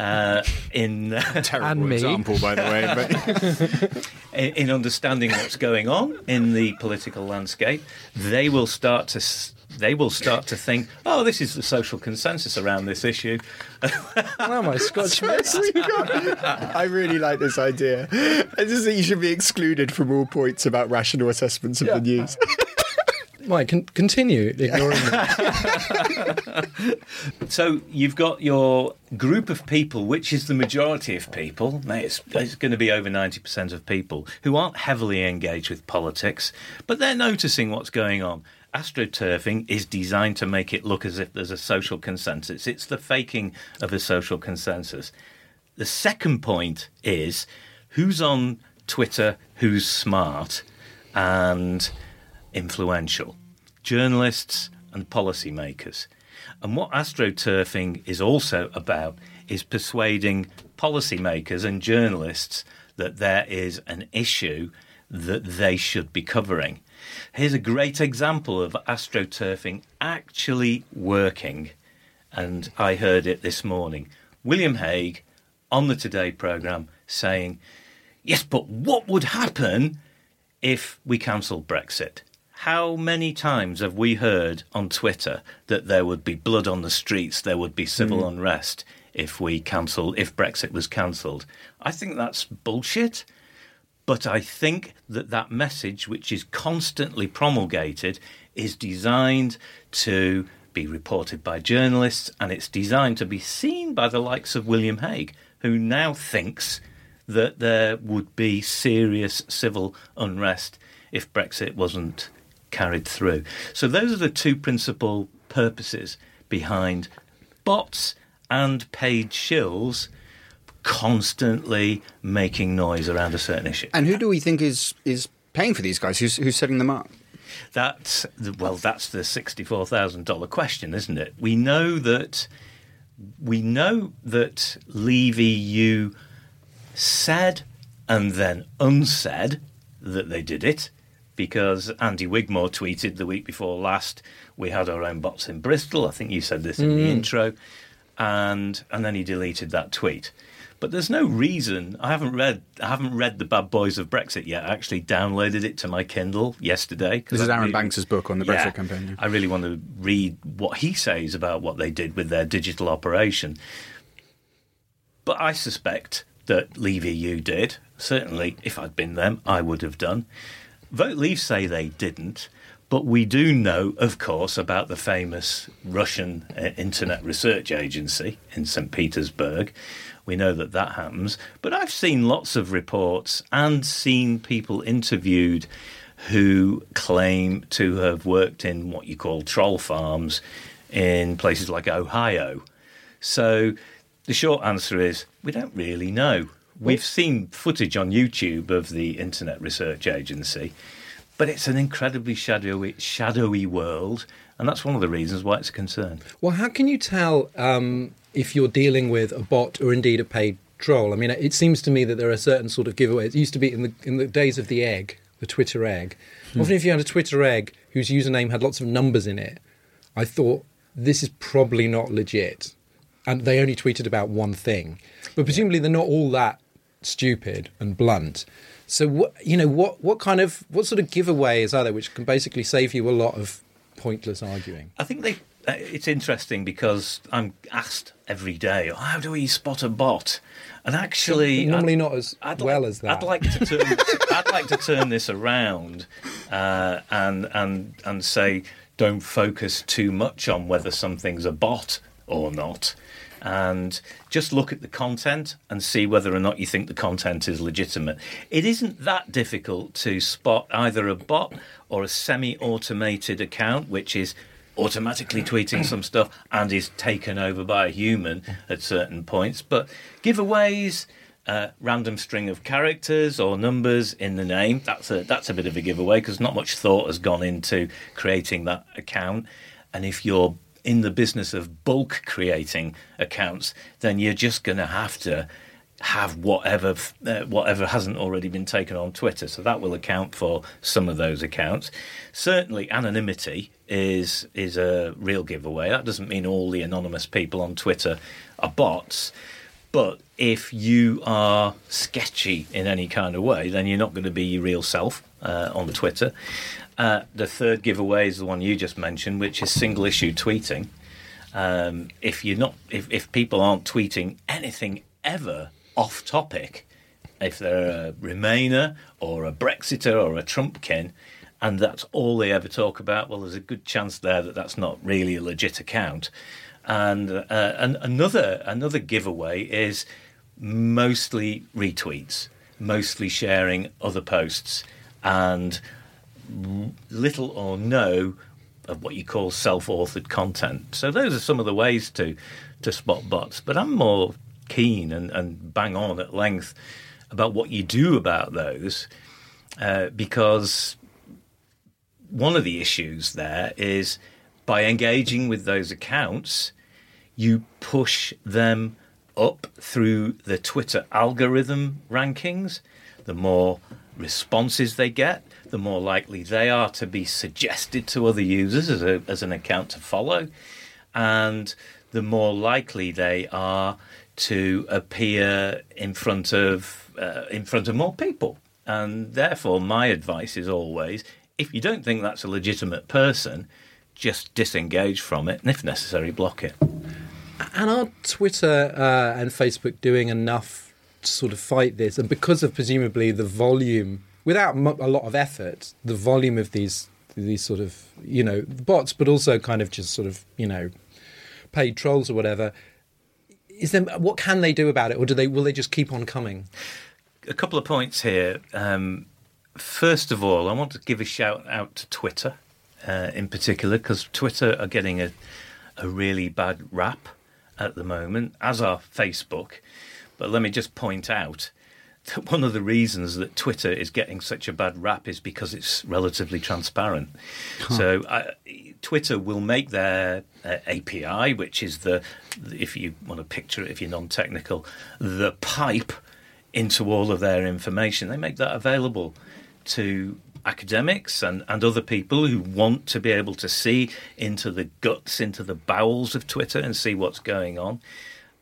Uh, in [LAUGHS] Terrible And me. example, by the way. But [LAUGHS] in in understanding what's going on in the political landscape, they will start to s- they will start to think, oh, this is the social consensus around this issue. [LAUGHS] Oh my Scotch I really like this idea. I just think you should be excluded from all points about rational assessments of the news. Mike, con- continue [LAUGHS] ignoring. [LAUGHS] So you've got your group of people, which is the majority of people. It's, it's going to be over ninety percent of people who aren't heavily engaged with politics, but they're noticing what's going on. Astroturfing is designed to make it look as if there's a social consensus. It's the faking of a social consensus. The second point is who's on Twitter, who's smart and influential. Journalists and policymakers. And what astroturfing is also about is persuading policymakers and journalists that there is an issue that they should be covering. Here's a great example of astroturfing actually working, and I heard it this morning. William Hague on the Today programme saying, Yes, but what would happen if we cancelled Brexit? How many times have we heard on Twitter that there would be blood on the streets, there would be civil hmm. unrest if we cancel if Brexit was cancelled? I think that's bullshit. But I think that that message, which is constantly promulgated, is designed to be reported by journalists and it's designed to be seen by the likes of William Hague, who now thinks that there would be serious civil unrest if Brexit wasn't carried through. So, those are the two principal purposes behind bots and paid shills constantly making noise around a certain issue. And who do we think is is paying for these guys? Who's who's setting them up? That's the, well, that's the sixty-four thousand dollar question, isn't it? We know that we know that Leave EU said and then unsaid that they did it because Andy Wigmore tweeted the week before last we had our own bots in Bristol. I think you said this in the mm. intro, and and then he deleted that tweet. But there's no reason. I haven't read. I haven't read the Bad Boys of Brexit yet. I actually downloaded it to my Kindle yesterday. This is Arron really- Banks's book on the Brexit campaign. yeah. I really want to read what he says about what they did with their digital operation. But I suspect that Leave EU did. Certainly, if I'd been them, I would have done. Vote Leave say they didn't. But we do know, of course, about the famous Russian uh, Internet Research Agency in St. Petersburg. We know that that happens. But I've seen lots of reports and seen people interviewed who claim to have worked in what you call troll farms in places like Ohio. So the short answer is we don't really know. We've seen footage on YouTube of the Internet Research Agency, but it's an incredibly shadowy, shadowy world, and that's one of the reasons why it's a concern. Well, how can you tell um, if you're dealing with a bot or indeed a paid troll? I mean, it seems to me that there are certain sort of giveaways. It used to be in the in the days of the egg, the Twitter egg. Often, if you had a Twitter egg whose username had lots of numbers in it, I thought this is probably not legit, and they only tweeted about one thing. But presumably, they're not all that stupid and blunt. So, what you know, what what kind of what sort of giveaways are there which can basically save you a lot of pointless arguing? I think they. uh, It's interesting because I'm asked every day, "Oh, "How do we spot a bot?" And actually, Normally I- not as well as that. I'd like to turn. [LAUGHS] I'd like to turn this around uh, and and and say, don't focus too much on whether something's a bot or not, and just look at the content and see whether or not you think the content is legitimate. It isn't that difficult to spot either a bot or a semi-automated account, which is automatically tweeting some stuff and is taken over by a human at certain points. But giveaways, uh, random string of characters or numbers in the name, that's a, that's a bit of a giveaway because not much thought has gone into creating that account. And if you're in the business of bulk creating accounts, then you're just going to have to have whatever uh, whatever hasn't already been taken on Twitter. So that will account for some of those accounts. Certainly, anonymity is is a real giveaway. That doesn't mean all the anonymous people on Twitter are bots. But if you are sketchy in any kind of way, then you're not going to be your real self uh, on the Twitter. Uh, the third giveaway is the one you just mentioned, which is single issue tweeting. Um, if you're not, if, if people aren't tweeting anything ever off topic, if they're a Remainer or a Brexiter or a Trumpkin, and that's all they ever talk about, well, there's a good chance there that that's not really a legit account. And, uh, and another another giveaway is mostly retweets, mostly sharing other posts, and little or no of what you call self-authored content. So those are some of the ways to to spot bots. But I'm more keen and, and bang on at length about what you do about those, uh, because one of the issues there is by engaging with those accounts, you push them up through the Twitter algorithm rankings. The more responses they get, the more likely they are to be suggested to other users as, a, as an account to follow. And the more likely they are to appear in front of uh, in front of more people. And therefore, my advice is always: if you don't think that's a legitimate person, just disengage from it, and if necessary, block it. And are Twitter uh, and Facebook doing enough to sort of fight this? And because of presumably the volume, without a lot of effort, the volume of these these sort of you know bots, but also kind of just sort of you know paid trolls or whatever. Is there what can they do about it, or do they will they just keep on coming? A couple of points here. Um, first of all, I want to give a shout out to Twitter uh, in particular because Twitter are getting a a really bad rap at the moment, as are Facebook. But let me just point out [LAUGHS] one of the reasons that Twitter is getting such a bad rap is because it's relatively transparent. So uh, Twitter will make their uh, API, which is the, if you want to picture it, if you're non-technical, the pipe into all of their information. They make that available to academics and, and other people who want to be able to see into the guts, into the bowels of Twitter and see what's going on.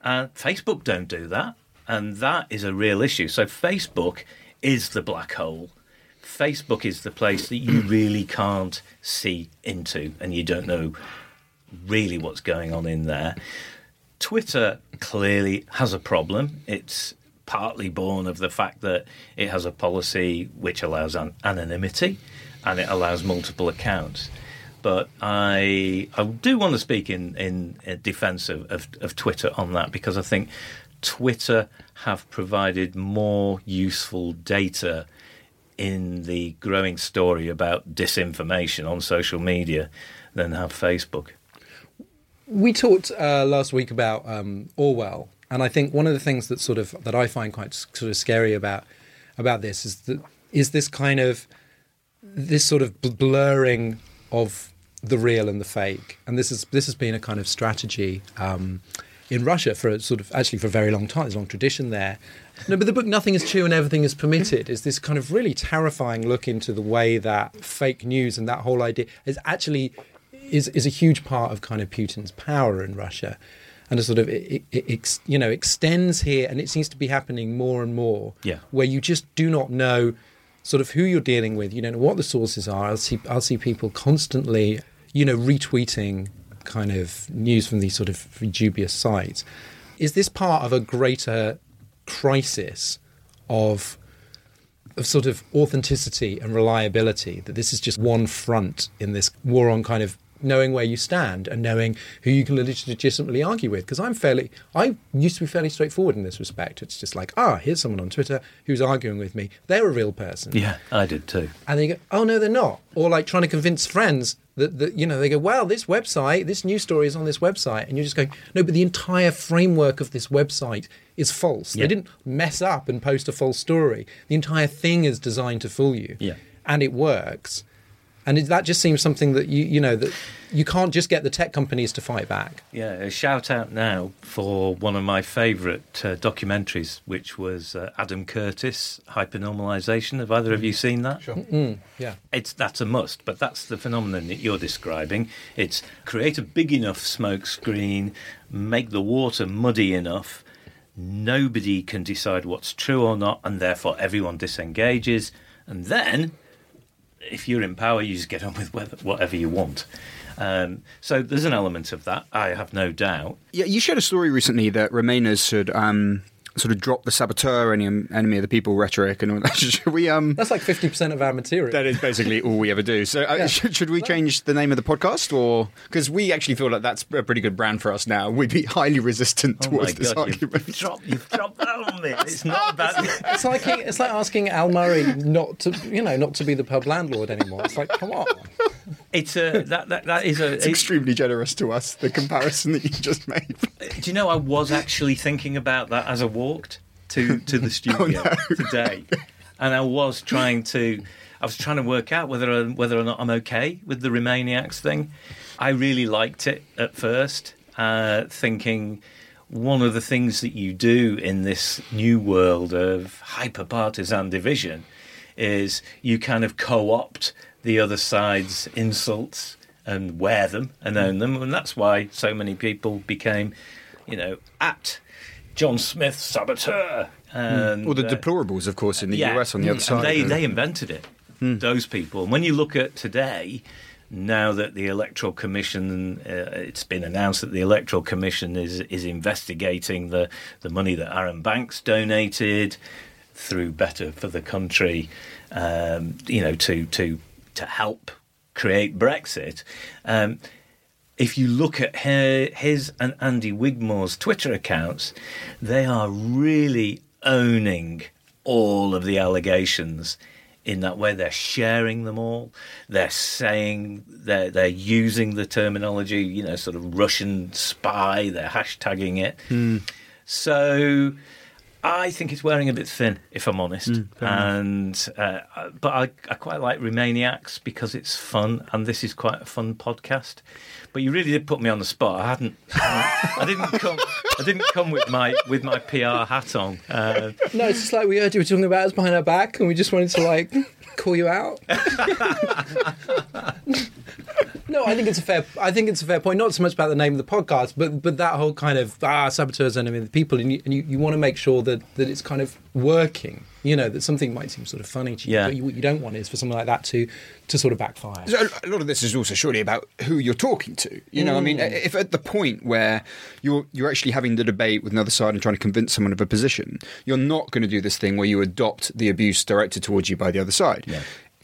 Uh, Facebook don't do that, and that is a real issue. So Facebook is the black hole. Facebook is the place that you [CLEARS THROAT] really can't see into, and you don't know really what's going on in there. Twitter clearly has a problem. It's partly born of the fact that it has a policy which allows an- anonymity and it allows multiple accounts. But I I do want to speak in in defence of, of, of Twitter on that because I think Twitter have provided more useful data in the growing story about disinformation on social media than have Facebook. We talked uh, last week about um, Orwell, and I think one of the things that sort of that I find quite sort of scary about about this is that is this kind of this sort of bl- blurring of the real and the fake, and this is this has been a kind of strategy um, in Russia for a sort of actually for a very long time. There's a long tradition there. No, but the book "Nothing Is True and Everything Is Permitted" is this kind of really terrifying look into the way that fake news and that whole idea is actually is is a huge part of kind of Putin's power in Russia, and a sort of it, it, it ex, you know extends here, and it seems to be happening more and more. Yeah. where you just do not know sort of who you're dealing with. You don't know what the sources are. I'll see I'll see people constantly, you know, retweeting kind of news from these sort of dubious sites. Is this part of a greater crisis of of sort of authenticity and reliability that this is just one front in this war on kind of knowing where you stand and knowing who you can legitimately argue with because i'm fairly i used to be fairly straightforward in this respect it's just like ah here's someone on twitter who's arguing with me they're a real person Yeah, I did too. and then you go, oh no, they're not. Or like trying to convince friends that, that you know they go, well, this website, this news story is on this website, and you're just going, no, but the entire framework of this website is false. Yeah. They didn't mess up and post a false story. The entire thing is designed to fool you, Yeah. and it works. And it, that just seems something that you you know that you can't just get the tech companies to fight back. Yeah, a shout out now for one of my favourite uh, documentaries, which was uh, Adam Curtis, Hypernormalization. Have either of you seen that? Sure. Yeah. It's that's a must, but that's the phenomenon that you're describing. It's create a big enough smoke screen, make the water muddy enough. Nobody can decide what's true or not, and therefore everyone disengages. And then, if you're in power, you just get on with whatever, you want. Um, so there's an element of that, I have no doubt. Yeah, you shared a story recently that Remainers had um, sort of drop the saboteur, any enemy of the people rhetoric, and all that. [LAUGHS] Should we? Um, That's like fifty percent of our material. that is basically all we ever do. So, uh, Yeah. [LAUGHS] should, should we change the name of the podcast, or because we actually feel like that's a pretty good brand for us now? We'd be highly resistant Oh my towards this God, argument. you've [LAUGHS] dropped, you've dropped that on me. It's not about. It's like it's like asking Al Murray not to you know not to be the pub landlord anymore. It's like come on. It's a that that, that is a. It's it- extremely generous to us. The comparison that you just made. do you know I was actually thinking about that as I walked to to the [LAUGHS] studio today, and I was trying to. I was trying to work out whether whether or not I'm okay with the Remainiacs thing, I really liked it at first, uh, thinking one of the things that you do in this new world of hyper partisan division is you kind of co opt the other side's insults and wear them and own them. And that's why so many people became, you know, at John Smith saboteur. And, Or the uh, deplorables, of course, in the yeah. US on the other And side. They, they invented it, those people. And when you look at today, now that the Electoral Commission, uh, it's been announced that the Electoral Commission is is investigating the, the money that Arron Banks donated through Better for the Country, um, you know, to to to help create Brexit. Um, if you look at her, his and Andy Wigmore's Twitter accounts, they are really owning all of the allegations in that way. They're sharing them all. They're saying they're they're using the terminology, you know, sort of Russian spy. They're hashtagging it. So I think it's wearing a bit thin, if I'm honest. and uh, but I, I quite like Remainiacs because it's fun, and this is quite a fun podcast. But you really did put me on the spot. I hadn't. I didn't come. I didn't come with my with my PR hat on. Uh, No, it's just like we heard you were talking about us behind our back, and we just wanted to like call you out. [LAUGHS] no, I think it's a fair. I think it's a fair point. Not so much about the name of the podcast, but but that whole kind of ah saboteurs enemy of the people, and you, and you, you want to make sure that that it's kind of working. You know that something might seem sort of funny to you, Yeah. but you, what you don't want is for something like that to to sort of backfire. So a lot of this is also surely about who you're talking to. You know, I mean, mm. if at the point where you're you're actually having the debate with another side and trying to convince someone of a position, you're not going to do this thing where you adopt the abuse directed towards you by the other side.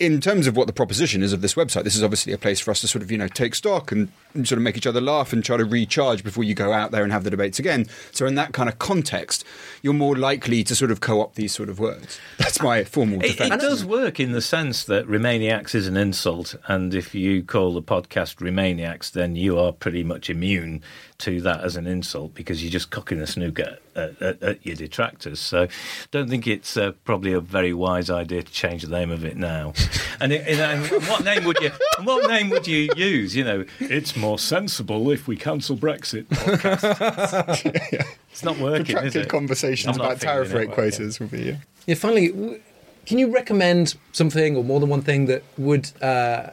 In terms of what the proposition is of this website, this is obviously a place for us to sort of, you know, take stock and, and sort of make each other laugh and try to recharge before you go out there and have the debates again. So, in that kind of context, you're more likely to sort of co opt these sort of words. That's my formal It, defense. it does work in the sense that Remainiacs is an insult, and if you call the podcast Remainiacs, then you are pretty much immune to that as an insult because you're just cocking a snook at, at, at, at your detractors. So, don't think it's uh, probably a very wise idea to change the name of it now. [LAUGHS] and, it, and, and what name would you? and What name would you use? You know, it's more sensible if we cancel Brexit. Podcast. [LAUGHS] It's not working, is Protracted it? conversations not about tariff rate quotas will be. Yeah. Yeah, finally, w- can you recommend something or more than one thing that would uh,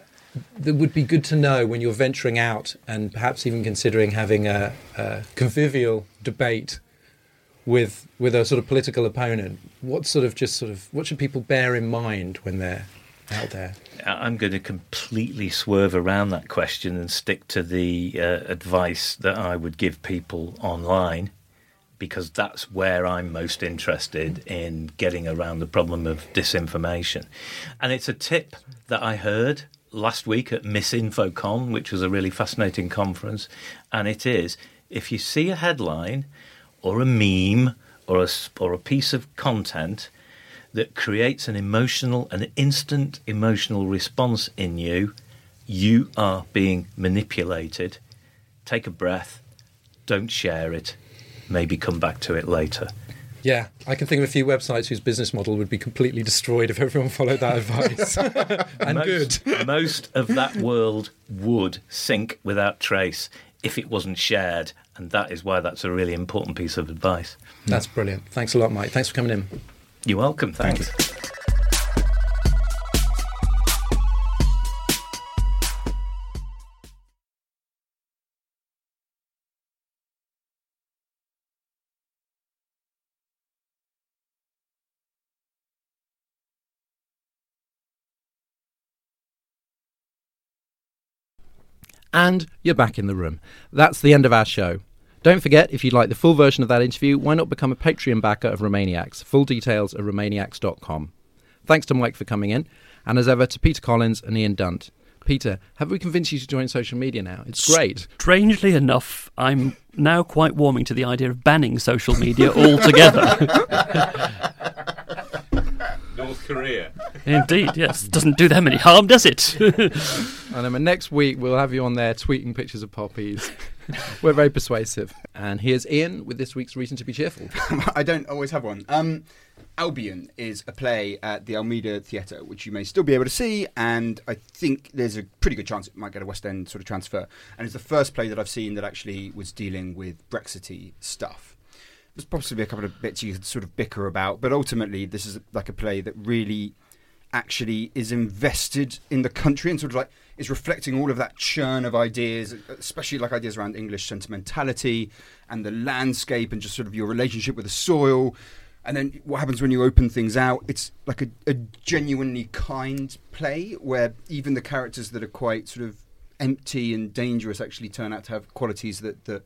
that would be good to know when you're venturing out and perhaps even considering having a, a convivial debate with with a sort of political opponent? What sort of just sort of what should people bear in mind when they're out there? I'm going to completely swerve around that question and stick to the uh, advice that I would give people online because that's where I'm most interested in getting around the problem of disinformation. And it's a tip that I heard last week at MisInfoCon, which was a really fascinating conference. And it is if you see a headline or a meme or a, or a piece of content that creates an emotional, an instant emotional response in you, you are being manipulated. Take a breath, don't share it, maybe come back to it later. Yeah, I can think of a few websites whose business model would be completely destroyed if everyone followed that advice. [LAUGHS] and most, good. most of that world would sink without trace if it wasn't shared, and that is why that's a really important piece of advice. That's brilliant. Thanks a lot, Mike. Thanks for coming in. You're welcome. Thanks. And you're back in the room. That's the end of our show. Don't forget, if you'd like the full version of that interview, why not become a Patreon backer of Remainiacs? Full details at remainiacs.com. Thanks to Mike for coming in, and as ever to Peter Collins and Ian Dunt. Peter, have we convinced you to join social media now? It's great. Strangely enough, I'm now quite warming to the idea of banning social media altogether. [LAUGHS] North Korea. Indeed, yes. Doesn't do them any harm, does it? [LAUGHS] And then next week we'll have you on there tweeting pictures of poppies. [LAUGHS] We're very persuasive. And here's Ian with this week's reason to be cheerful. [LAUGHS] I don't always have one. Um, Albion is a play at the Almeida Theatre, which you may still be able to see, and I think there's a pretty good chance it might get a West End sort of transfer. And it's the first play that I've seen that actually was dealing with Brexity stuff. There's possibly a couple of bits you could sort of bicker about, but ultimately this is like a play that really actually is invested in the country and sort of like is reflecting all of that churn of ideas, especially like ideas around English sentimentality and the landscape and just sort of your relationship with the soil. And then what happens when you open things out? It's like a, a genuinely kind play where even the characters that are quite sort of empty and dangerous actually turn out to have qualities that that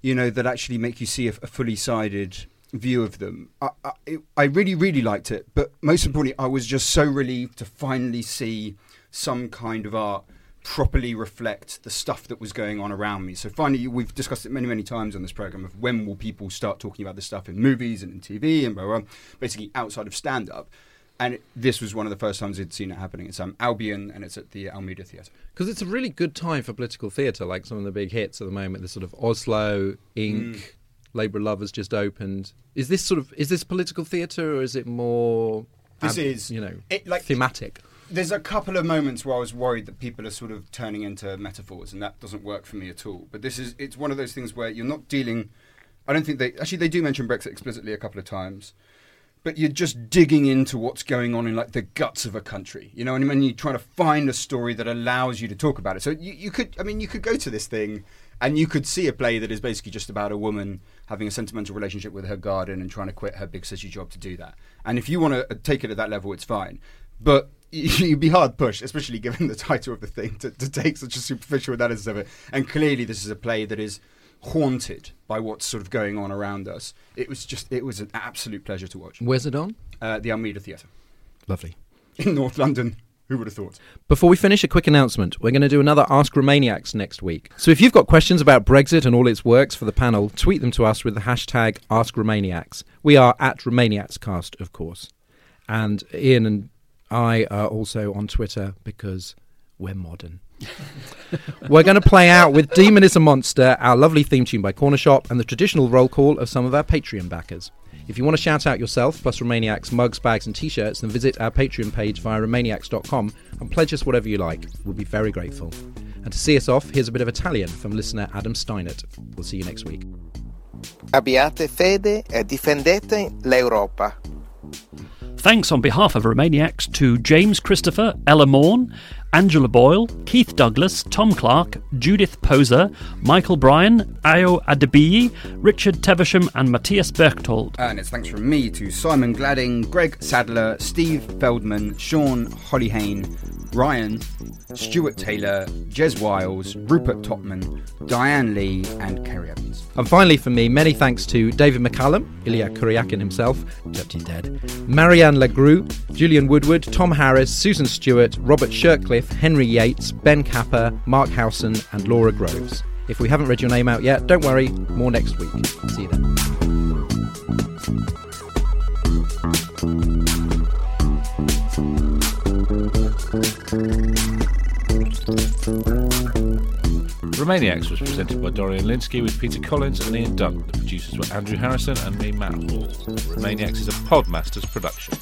you know that actually make you see a, a fully sided view of them. I, I, I really, really liked it, but most importantly, I was just so relieved to finally see some kind of art properly reflect the stuff that was going on around me. So finally, we've discussed it many, many times on this program of when will people start talking about this stuff in movies and in TV and blah, blah, blah basically outside of stand up. And it, this was one of the first times I'd seen it happening. It's um, Albion, and it's at the Almeida Theatre. Because it's a really good time for political theatre, like some of the big hits at the moment. The sort of Oslo, Ink., Mm. Labour Love has just opened. Is this sort of is this political theatre or is it more? This is- you know it, like- thematic. There's a couple of moments where I was worried that people are sort of turning into metaphors, and that doesn't work for me at all. But this is it's one of those things where you're not dealing. I don't think they actually they do mention Brexit explicitly a couple of times, but you're just digging into what's going on in like the guts of a country. You know, and when you try to find a story that allows you to talk about it. So you, you could, I mean, you could go to this thing and you could see a play that is basically just about a woman having a sentimental relationship with her garden and trying to quit her big city job to do that. And if you want to uh, take it at that level, it's fine. But [LAUGHS] you'd be hard pushed, especially given the title of the thing, to, to take such a superficial analysis of it. And clearly, this is a play that is haunted by what's sort of going on around us. It was just, it was an absolute pleasure to watch. Where's it on? Uh, the Almeida Theatre Lovely. [LAUGHS] in North London. Who would have thought? Before we finish, a quick announcement. We're going to do another Ask Remainiacs next week. So if you've got questions about Brexit and all its works for the panel, tweet them to us with the hashtag Ask Remainiacs. We are at Remainiacscast, of course. And Ian and I are also on Twitter because we're modern. [LAUGHS] We're going to play out with Demon is a Monster, our lovely theme tune by Corner Shop, and the traditional roll call of some of our Patreon backers. If you want to shout out yourself, plus Remainiacs mugs, bags, and t shirts, then visit our Patreon page via Remainiacs.com and pledge us whatever you like. We'll be very grateful. And to see us off, here's a bit of Italian from listener Adam Steinert. We'll see you next week. Abbiate fede e difendete l'Europa. Thanks on behalf of Remainiacs to James Christopher, Ella Morn, Angela Boyle, Keith Douglas, Tom Clark, Judith Poser, Michael Bryan, Ayo Adebiyi, Richard Tevesham, and Matthias Berchtold. And it's thanks from me to Simon Gladding, Greg Sadler, Steve Feldman, Sean Hollyhane, Ryan, Stuart Taylor, Jez Wiles, Rupert Topman, Diane Lee, and Kerry Evans. And finally, for me, many thanks to David McCallum, Illya Kuryakin himself, except he's dead, Marianne Legrue, Julian Woodward, Tom Harris, Susan Stewart, Robert Henry Yates, Ben Capper, Mark Howson, and Laura Groves. If we haven't read your name out yet, don't worry, more next week. See you then. Remainiacs was presented by Dorian Lynskey with Peter Collins and Ian Dunt. The producers were Andrew Harrison and me, Matt Hall. Remainiacs is a Podmasters production.